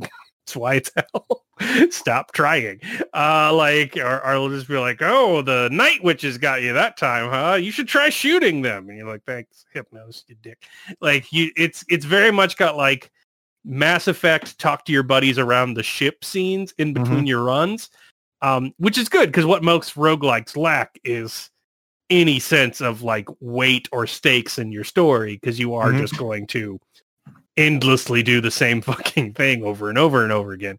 That's why it's hell. Stop trying. Uh, like, or, or it'll just be like, oh, the night witches got you that time, huh? You should try shooting them. And you're like, thanks, Hypnos, you dick. Like, you, it's it's very much got like Mass Effect. Talk to your buddies around the ship scenes in between your runs, um, which is good because what most roguelikes lack is any sense of like weight or stakes in your story because you are Mhm. just going to endlessly do the same fucking thing over and over and over again.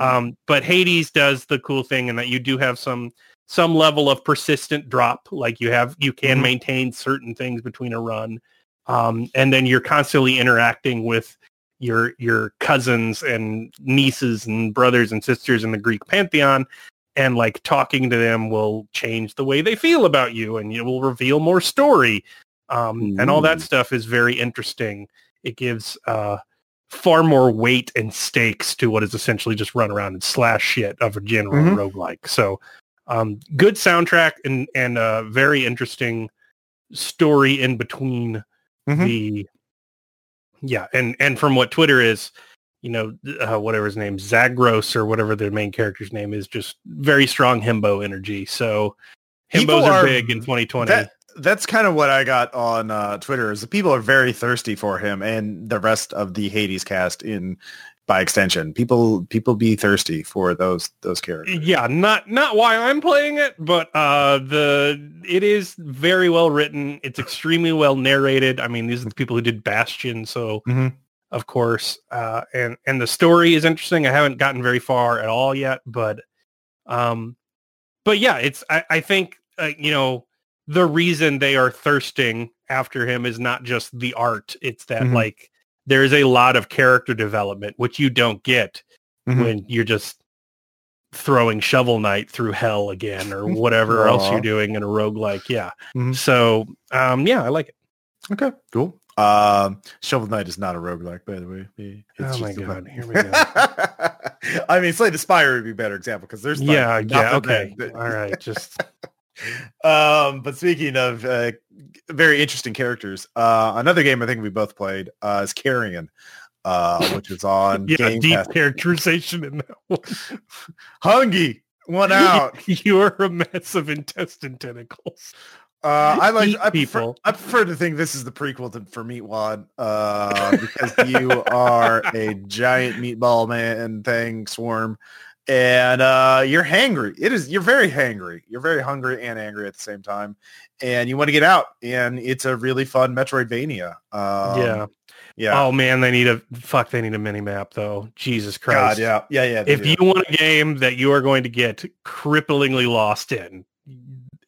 Um, but Hades does the cool thing in that you do have some some level of persistent drop. Like you have you can Mhm. maintain certain things between a run. Um, and then you're constantly interacting with your your cousins and nieces and brothers and sisters in the Greek pantheon and like talking to them will change the way they feel about you and it will reveal more story um, and all that stuff is very interesting it gives uh, far more weight and stakes to what is essentially just run around and slash shit of a general Mhm. roguelike so um, good soundtrack and and uh, very interesting story in between Mhm. the yeah and and from what twitter is you know uh, whatever his name Zagreus or whatever the main character's name is just very strong himbo energy so himbos are, are- big in 2020 That that's kind of what I got on uh, Twitter. Is the people are very thirsty for him and the rest of the Hades cast in by extension. People people be thirsty for those those characters. yeah not not why i'm playing it but uh the it is very well written it's extremely well narrated i mean these are the people who did bastion so Mhm. of course uh and and the story is interesting i haven't gotten very far at all yet but um but yeah it's i, I think uh, you know the reason they are thirsting after him is not just the art it's that Mhm. like there's a lot of character development which you don't get Mhm. when you're just throwing shovel knight through hell again or whatever else you're doing in a roguelike yeah Mhm. so um yeah i like it Okay, cool. Um, Shovel Knight is not a roguelike, by the way. It's Oh my God, here we go. I mean, Slay the Spire would be a better example because there's like, yeah yeah okay that- all right just um, but speaking of uh, very interesting characters, uh, another game I think we both played uh, is Carrion, uh, which is on yeah Game deep Pass. characterization in that one Hungy, one out. you're a mess of intestine tentacles Uh, I like I prefer, people. I prefer to think this is the prequel to for Meatwad uh, because you are a giant meatball man thing swarm, and uh, you're hangry. It is you're very hangry. You're very hungry and angry at the same time, and you want to get out. And it's a really fun Metroidvania. Um, yeah yeah. oh man they need a fuck they need a mini map though jesus Christ. God, yeah, yeah, yeah. if do. you want a game that you are going to get cripplingly lost in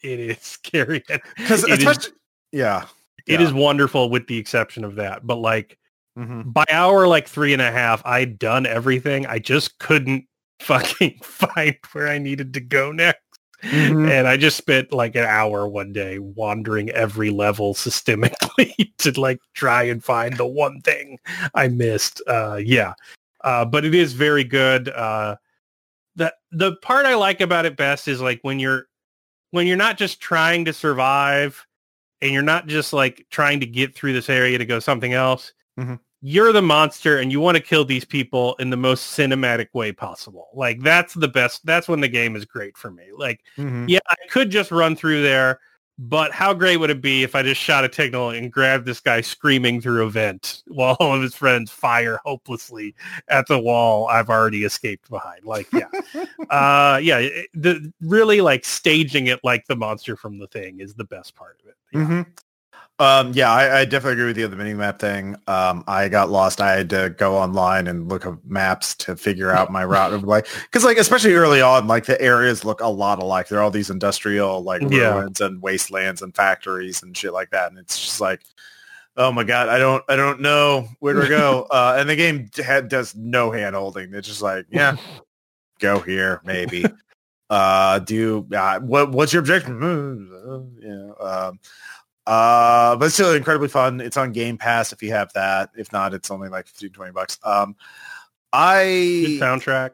it is scary. because it is- especially yeah, It Yeah. is wonderful with the exception of that. But like Mhm. by hour like three and a half, I'd done everything. I just couldn't fucking find where I needed to go next. Mhm. And I just spent like an hour one day wandering every level systemically to like try and find the one thing I missed. Uh yeah. Uh but it is very good. Uh the the part I like about it best is like when you're when you're not just trying to survive and you're not just like trying to get through this area to go something else. Mhm. You're the monster and you want to kill these people in the most cinematic way possible. Like that's the best. That's when the game is great for me. Like, Mhm. yeah, I could just run through there, but how great would it be if I just shot a signal and grabbed this guy screaming through a vent while all of his friends fire hopelessly at the wall I've already escaped behind? Like, yeah uh yeah the really like staging it like the monster from the thing is the best part of it yeah. hmm Um, yeah, I, I definitely agree with you on the mini map thing. Um, I got lost. I had to go online and look up maps to figure out my route of like, because like especially early on, like the areas look a lot alike. There are all these industrial like Yeah. ruins and wastelands and factories and shit like that, and it's just like, oh my god, I don't, I don't know where to go. uh, and the game had does no hand holding. It's just like, yeah, go here maybe. uh, do uh, what? What's your objective? Uh, yeah. Um, uh, but it's still incredibly fun. It's on Game Pass if you have that. If not, it's only like 15, 20 bucks. Um, I good soundtrack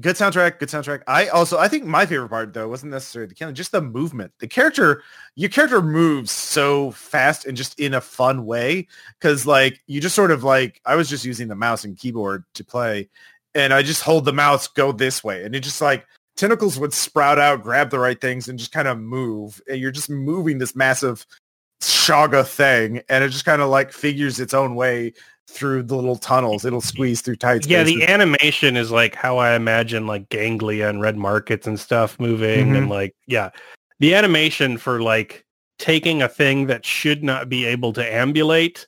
good soundtrack, good soundtrack. I also I think my favorite part though wasn't necessarily the killing, just the movement. The character, your character moves so fast and just in a fun way because like you just sort of like I was just using the mouse and keyboard to play, and I just hold the mouse, go this way, and it just like tentacles would sprout out, grab the right things, and just kind of move. And you're just moving this massive shaga thing, and it just kind of like figures its own way through the little tunnels. It'll squeeze through tight spaces. yeah the animation is like how i imagine like ganglia and red markets and stuff moving Mhm. and like yeah the animation for like taking a thing that should not be able to ambulate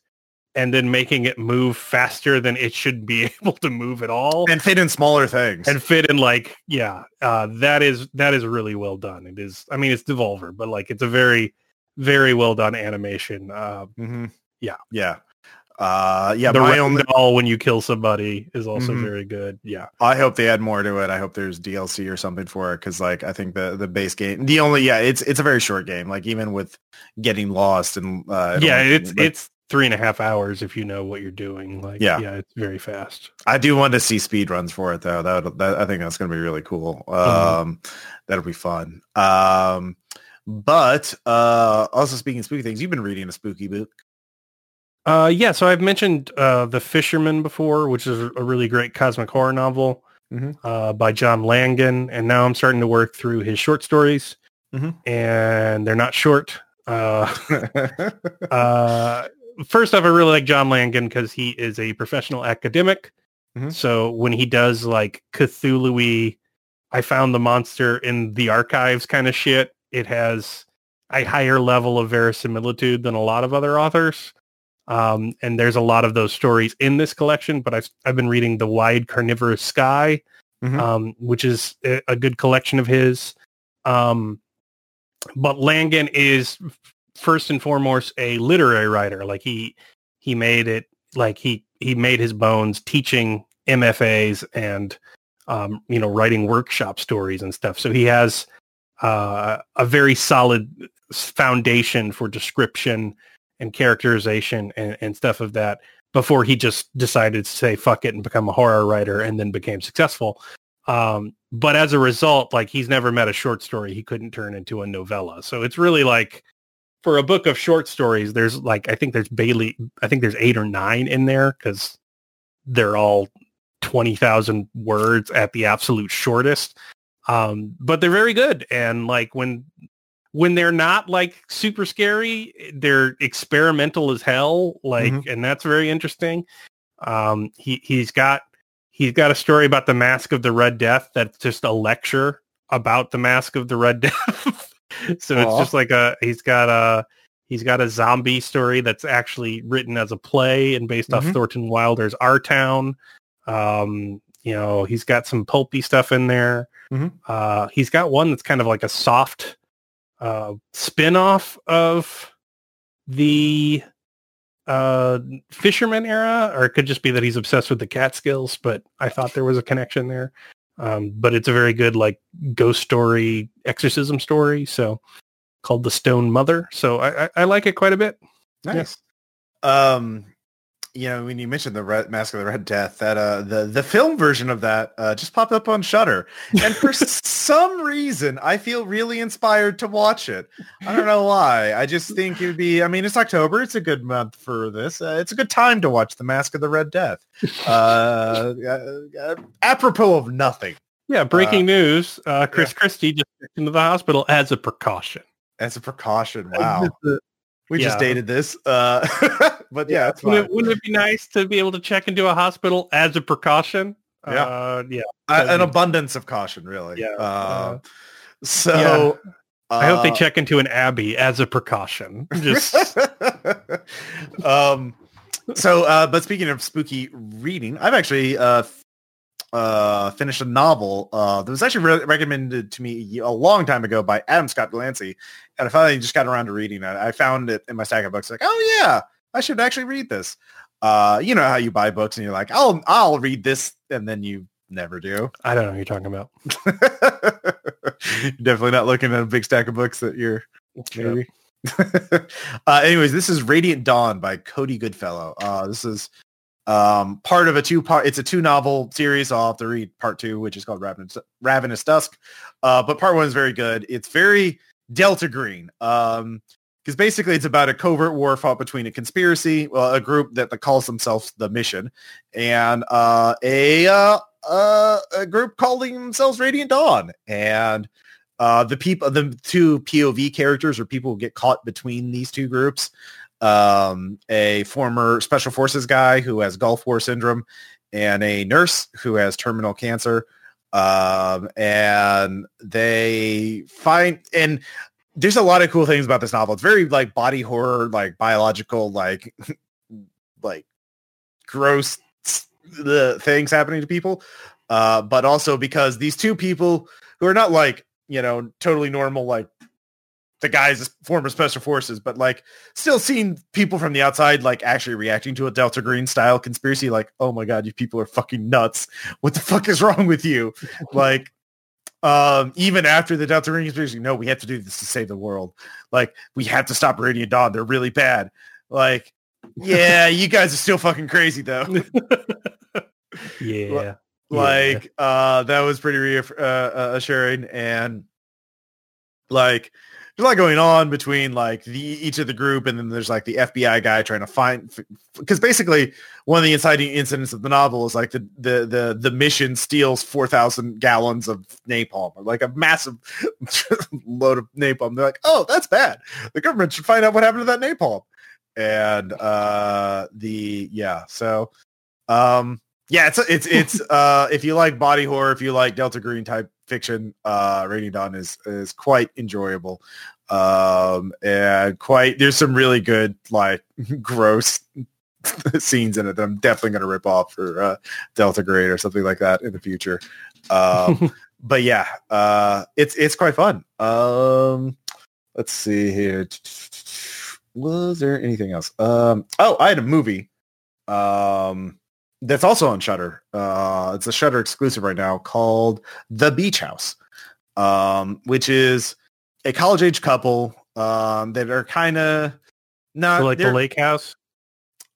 and then making it move faster than it should be able to move at all and fit in smaller things. and fit in like yeah uh that is that is really well done it is i mean it's devolver but like it's a very very well done animation uh hmm Yeah. Yeah. Uh, yeah. the red doll when you kill somebody is also Mhm. very good yeah I hope they add more to it. I hope there's DLC or something for it because, like, I think the the base game, the only yeah, it's it's a very short game. Like, even with getting lost and uh, yeah it's it's three and a half hours if you know what you're doing like Yeah. yeah it's very fast I do want to see speed runs for it though. That, that I think that's going to be really cool. Mhm. Um, that'll be fun. Um, but uh, also speaking of spooky things, you've been reading a spooky book. Uh, yeah, so I've mentioned uh, The Fisherman before, which is a really great cosmic horror novel Mhm. uh, by John Langan. And now I'm starting to work through his short stories. Mhm. And they're not short. Uh, uh, first off, I really like John Langan because he is a professional academic. Mhm. So when he does like Cthulhu I found the monster in the archives kind of shit, it has a higher level of verisimilitude than a lot of other authors. Um, and there's a lot of those stories in this collection, but I've, I've been reading The Wide Carnivorous Sky, Mhm. um, which is a, a good collection of his. Um, but Langan is first and foremost a literary writer. Like he, he made it like he, he made his bones teaching MFAs and, um, you know, writing workshop stories and stuff. So he has uh, a very solid foundation for description and characterization and, and stuff of that before he just decided to say fuck it and become a horror writer and then became successful. Um, but as a result, like he's never met a short story he couldn't turn into a novella. So it's really like for a book of short stories, there's like I think there's Bailey, I think there's eight or nine in there because they're all twenty thousand words at the absolute shortest. Um, but they're very good, and like when when they're not like super scary, they're experimental as hell. Like, and that's very interesting. Um, he he's got he's got a story about the Mask of the Red Death that's just a lecture about the Mask of the Red Death. so it's just like a he's got a he's got a zombie story that's actually written as a play and based off Mhm. Thornton Wilder's Our Town. Um, you know, he's got some pulpy stuff in there. Mhm. Uh, he's got one that's kind of like a soft uh, spin-off of the uh, fisherman era, or it could just be that he's obsessed with the Catskills. But I thought there was a connection there. Um, but it's a very good like ghost story, exorcism story. So called the Stone Mother. So I, I, I like it quite a bit. Nice. Um, you know, when you mentioned the Red Mask of the Red Death, that uh, the the film version of that uh, just popped up on Shudder, and for some reason, I feel really inspired to watch it. I don't know why. I just think it would be. I mean, it's October. It's a good month for this. Uh, it's a good time to watch the Mask of the Red Death. Uh, uh, uh, apropos of nothing, Yeah, breaking news. Uh, Chris Christie just into the hospital as a precaution. as a precaution. Wow, we just dated this. Uh, but yeah, it's Wouldn't fine. it, wouldn't it be nice to be able to check into a hospital as a precaution? Yeah. Uh, yeah. Uh, an abundance of caution, really. Yeah, Uh, uh, so I hope they uh, check into an abbey as a precaution. Just um. So, uh, but speaking of spooky reading, I've actually uh, uh, finished a novel uh, that was actually re- recommended to me a long time ago by Adam Scott Glancy, and I finally just got around to reading it. I found it in my stack of books, like, oh yeah, I should actually read this. Uh, you know how you buy books and you're like, I'll I'll read this, and then you never do. I don't know what you're talking about. You're definitely not looking at a big stack of books that you're maybe. uh, anyways, this is Radiant Dawn by Cody Goodfellow. Uh, this is um, part of a two part. It's a two novel series. I'll have to read part two, which is called Ravenous, Ravenous Dusk. Uh, but part one is very good. It's very Delta Green. Um, because basically it's about a covert war fought between a conspiracy, well, a group that, calls themselves the Mission, and uh, a uh, uh, a group calling themselves Radiant Dawn. And uh, the people, the two POV characters or people who get caught between these two groups. Um, a former special forces guy who has Gulf War syndrome and a nurse who has terminal cancer. Um, and they find, and there's a lot of cool things about this novel. It's very like body horror, like biological, like, like gross the things happening to people. Uh, but also because these two people who are not like, you know, totally normal, like the guys former special forces, but like still seeing people from the outside, like actually reacting to a Delta Green style conspiracy. Like, oh my God, you people are fucking nuts. What the fuck is wrong with you? like, um, even after the Delta Green conspiracy, no, we have to do this to save the world. Like, we have to stop Radiant Dawn. They're really bad. Like, yeah, you guys are still fucking crazy though. Yeah. like uh that was pretty reaff- uh, uh, assuring and like there's a lot going on between like the each of the group, and then there's like the FBI guy trying to find because basically one of the inciting incidents of the novel is like the the the the mission steals four thousand gallons of napalm or like a massive load of napalm. They're like, oh, that's bad. The government should find out what happened to that napalm. And uh the yeah, so um yeah, it's it's it's uh if you like body horror, if you like Delta Green type fiction, uh Raining Dawn is is quite enjoyable. Um and quite there's some really good like gross scenes in it that I'm definitely gonna rip off for uh Delta Green or something like that in the future. Um but yeah, uh it's it's quite fun. Um let's see here. Was there anything else? Um oh I had a movie. Um that's also on Shudder. Uh, it's a Shudder exclusive right now called The Beach House, um, which is a college age couple um, that are kind of not So like the lake house.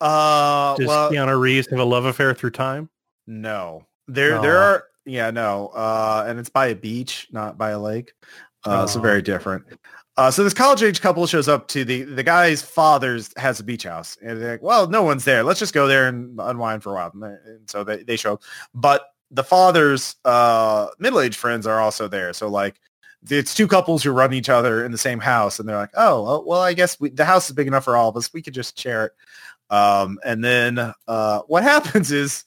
Uh, Does well, Keanu Reeves have a love affair through time? no, there there are yeah no, uh, and it's by a beach, not by a lake. Uh, so very different. Uh, so this college age couple shows up to the the guy's father's has a beach house, and they're like, well, no one's there. Let's just go there and unwind for a while. And, so they they show up, but the father's uh, middle aged friends are also there. So like. It's two couples who run each other in the same house, and they're like, "Oh, well, I guess we, the house is big enough for all of us. We could just share it." Um, and then uh, what happens is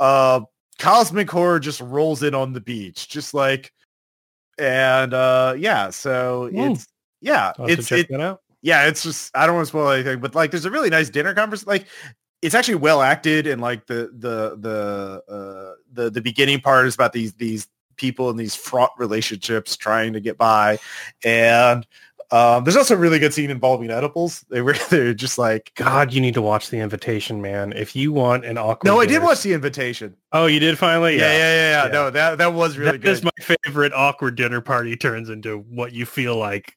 uh, cosmic horror just rolls in on the beach, just like, and uh, yeah, so it's yeah, I'll it's it, yeah, it's just I don't want to spoil anything, but like, there's a really nice dinner conversation. Like, it's actually well acted, and like the the the uh, the the beginning part is about these these people in these fraught relationships trying to get by, and um, there's also a really good scene involving edibles. They were they're just like God, you need to watch The Invitation, man. If you want an awkward. No, I did watch the invitation. Oh, you did finally? Yeah, yeah, yeah, yeah. Yeah. No, that that was really That good. my favorite awkward dinner party turns into what you feel like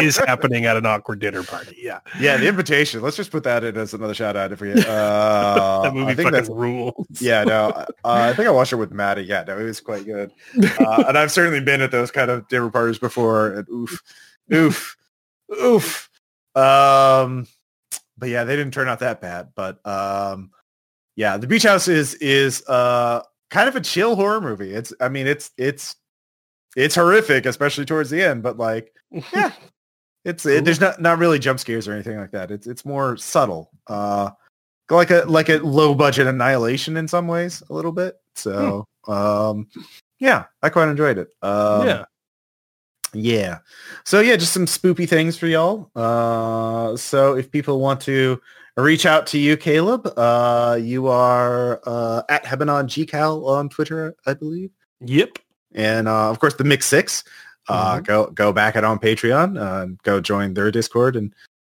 is happening at an awkward dinner party. Yeah. yeah, the invitation. Let's just put that in as another shout out if we. Uh, that movie I think fucking that's rules. yeah. No, uh, I think I watched it with Maddie. Yeah, no, it was quite good. Uh, and I've certainly been at those kind of dinner parties before. And oof, oof, oof. Um, but yeah, they didn't turn out that bad. But um, yeah, the Beach House is is uh kind of a chill horror movie. It's I mean it's it's it's horrific, especially towards the end. But like yeah, it's it, there's not not really jump scares or anything like that. It's it's more subtle. Uh, like a like a low budget annihilation in some ways, a little bit. So um, yeah, I quite enjoyed it. Um, yeah. yeah. So yeah, just some spoopy things for y'all. Uh, so if people want to reach out to you, Caleb, uh, you are uh, at Hebanon GCal on Twitter, I believe. Yep. And uh, of course, the Mix Six. Uh, Go go back it on Patreon. Uh, go join their Discord and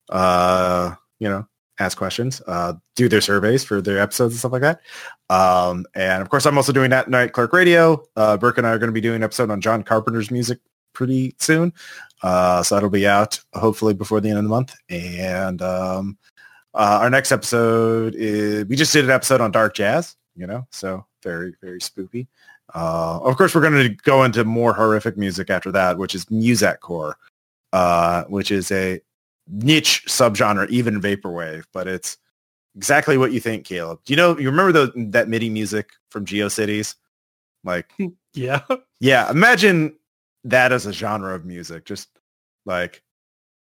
uh, you know ask questions. Uh, do their surveys for their episodes and stuff like that. Um, and of course, I'm also doing that night Clark Radio. Uh, Burke and I are going to be doing an episode on John Carpenter's music pretty soon. Uh, so that'll be out hopefully before the end of the month. And um, uh, our next episode is we just did an episode on dark jazz. You know, so very very spoopy. Uh, of course, we're going to go into more horrific music after that, which is Musetcore, uh, which is a niche subgenre, even vaporwave, but it's exactly what you think, Caleb. Do you know? You remember the, that MIDI music from GeoCities? Like, Yeah. yeah, imagine that as a genre of music, just like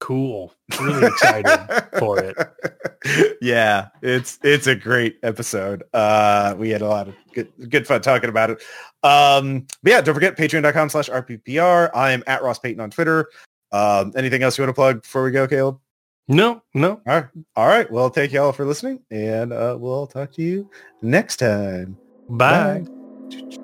Cool. Really excited for it. Yeah, it's it's a great episode. Uh we had a lot of good good fun talking about it. Um but yeah, don't forget patreon.com slash RPPR. I am at Ross Payton on Twitter. Um anything else you want to plug before we go, Caleb? No, no. All right. All right. Well, thank you all for listening and uh we'll talk to you next time. Bye. Bye.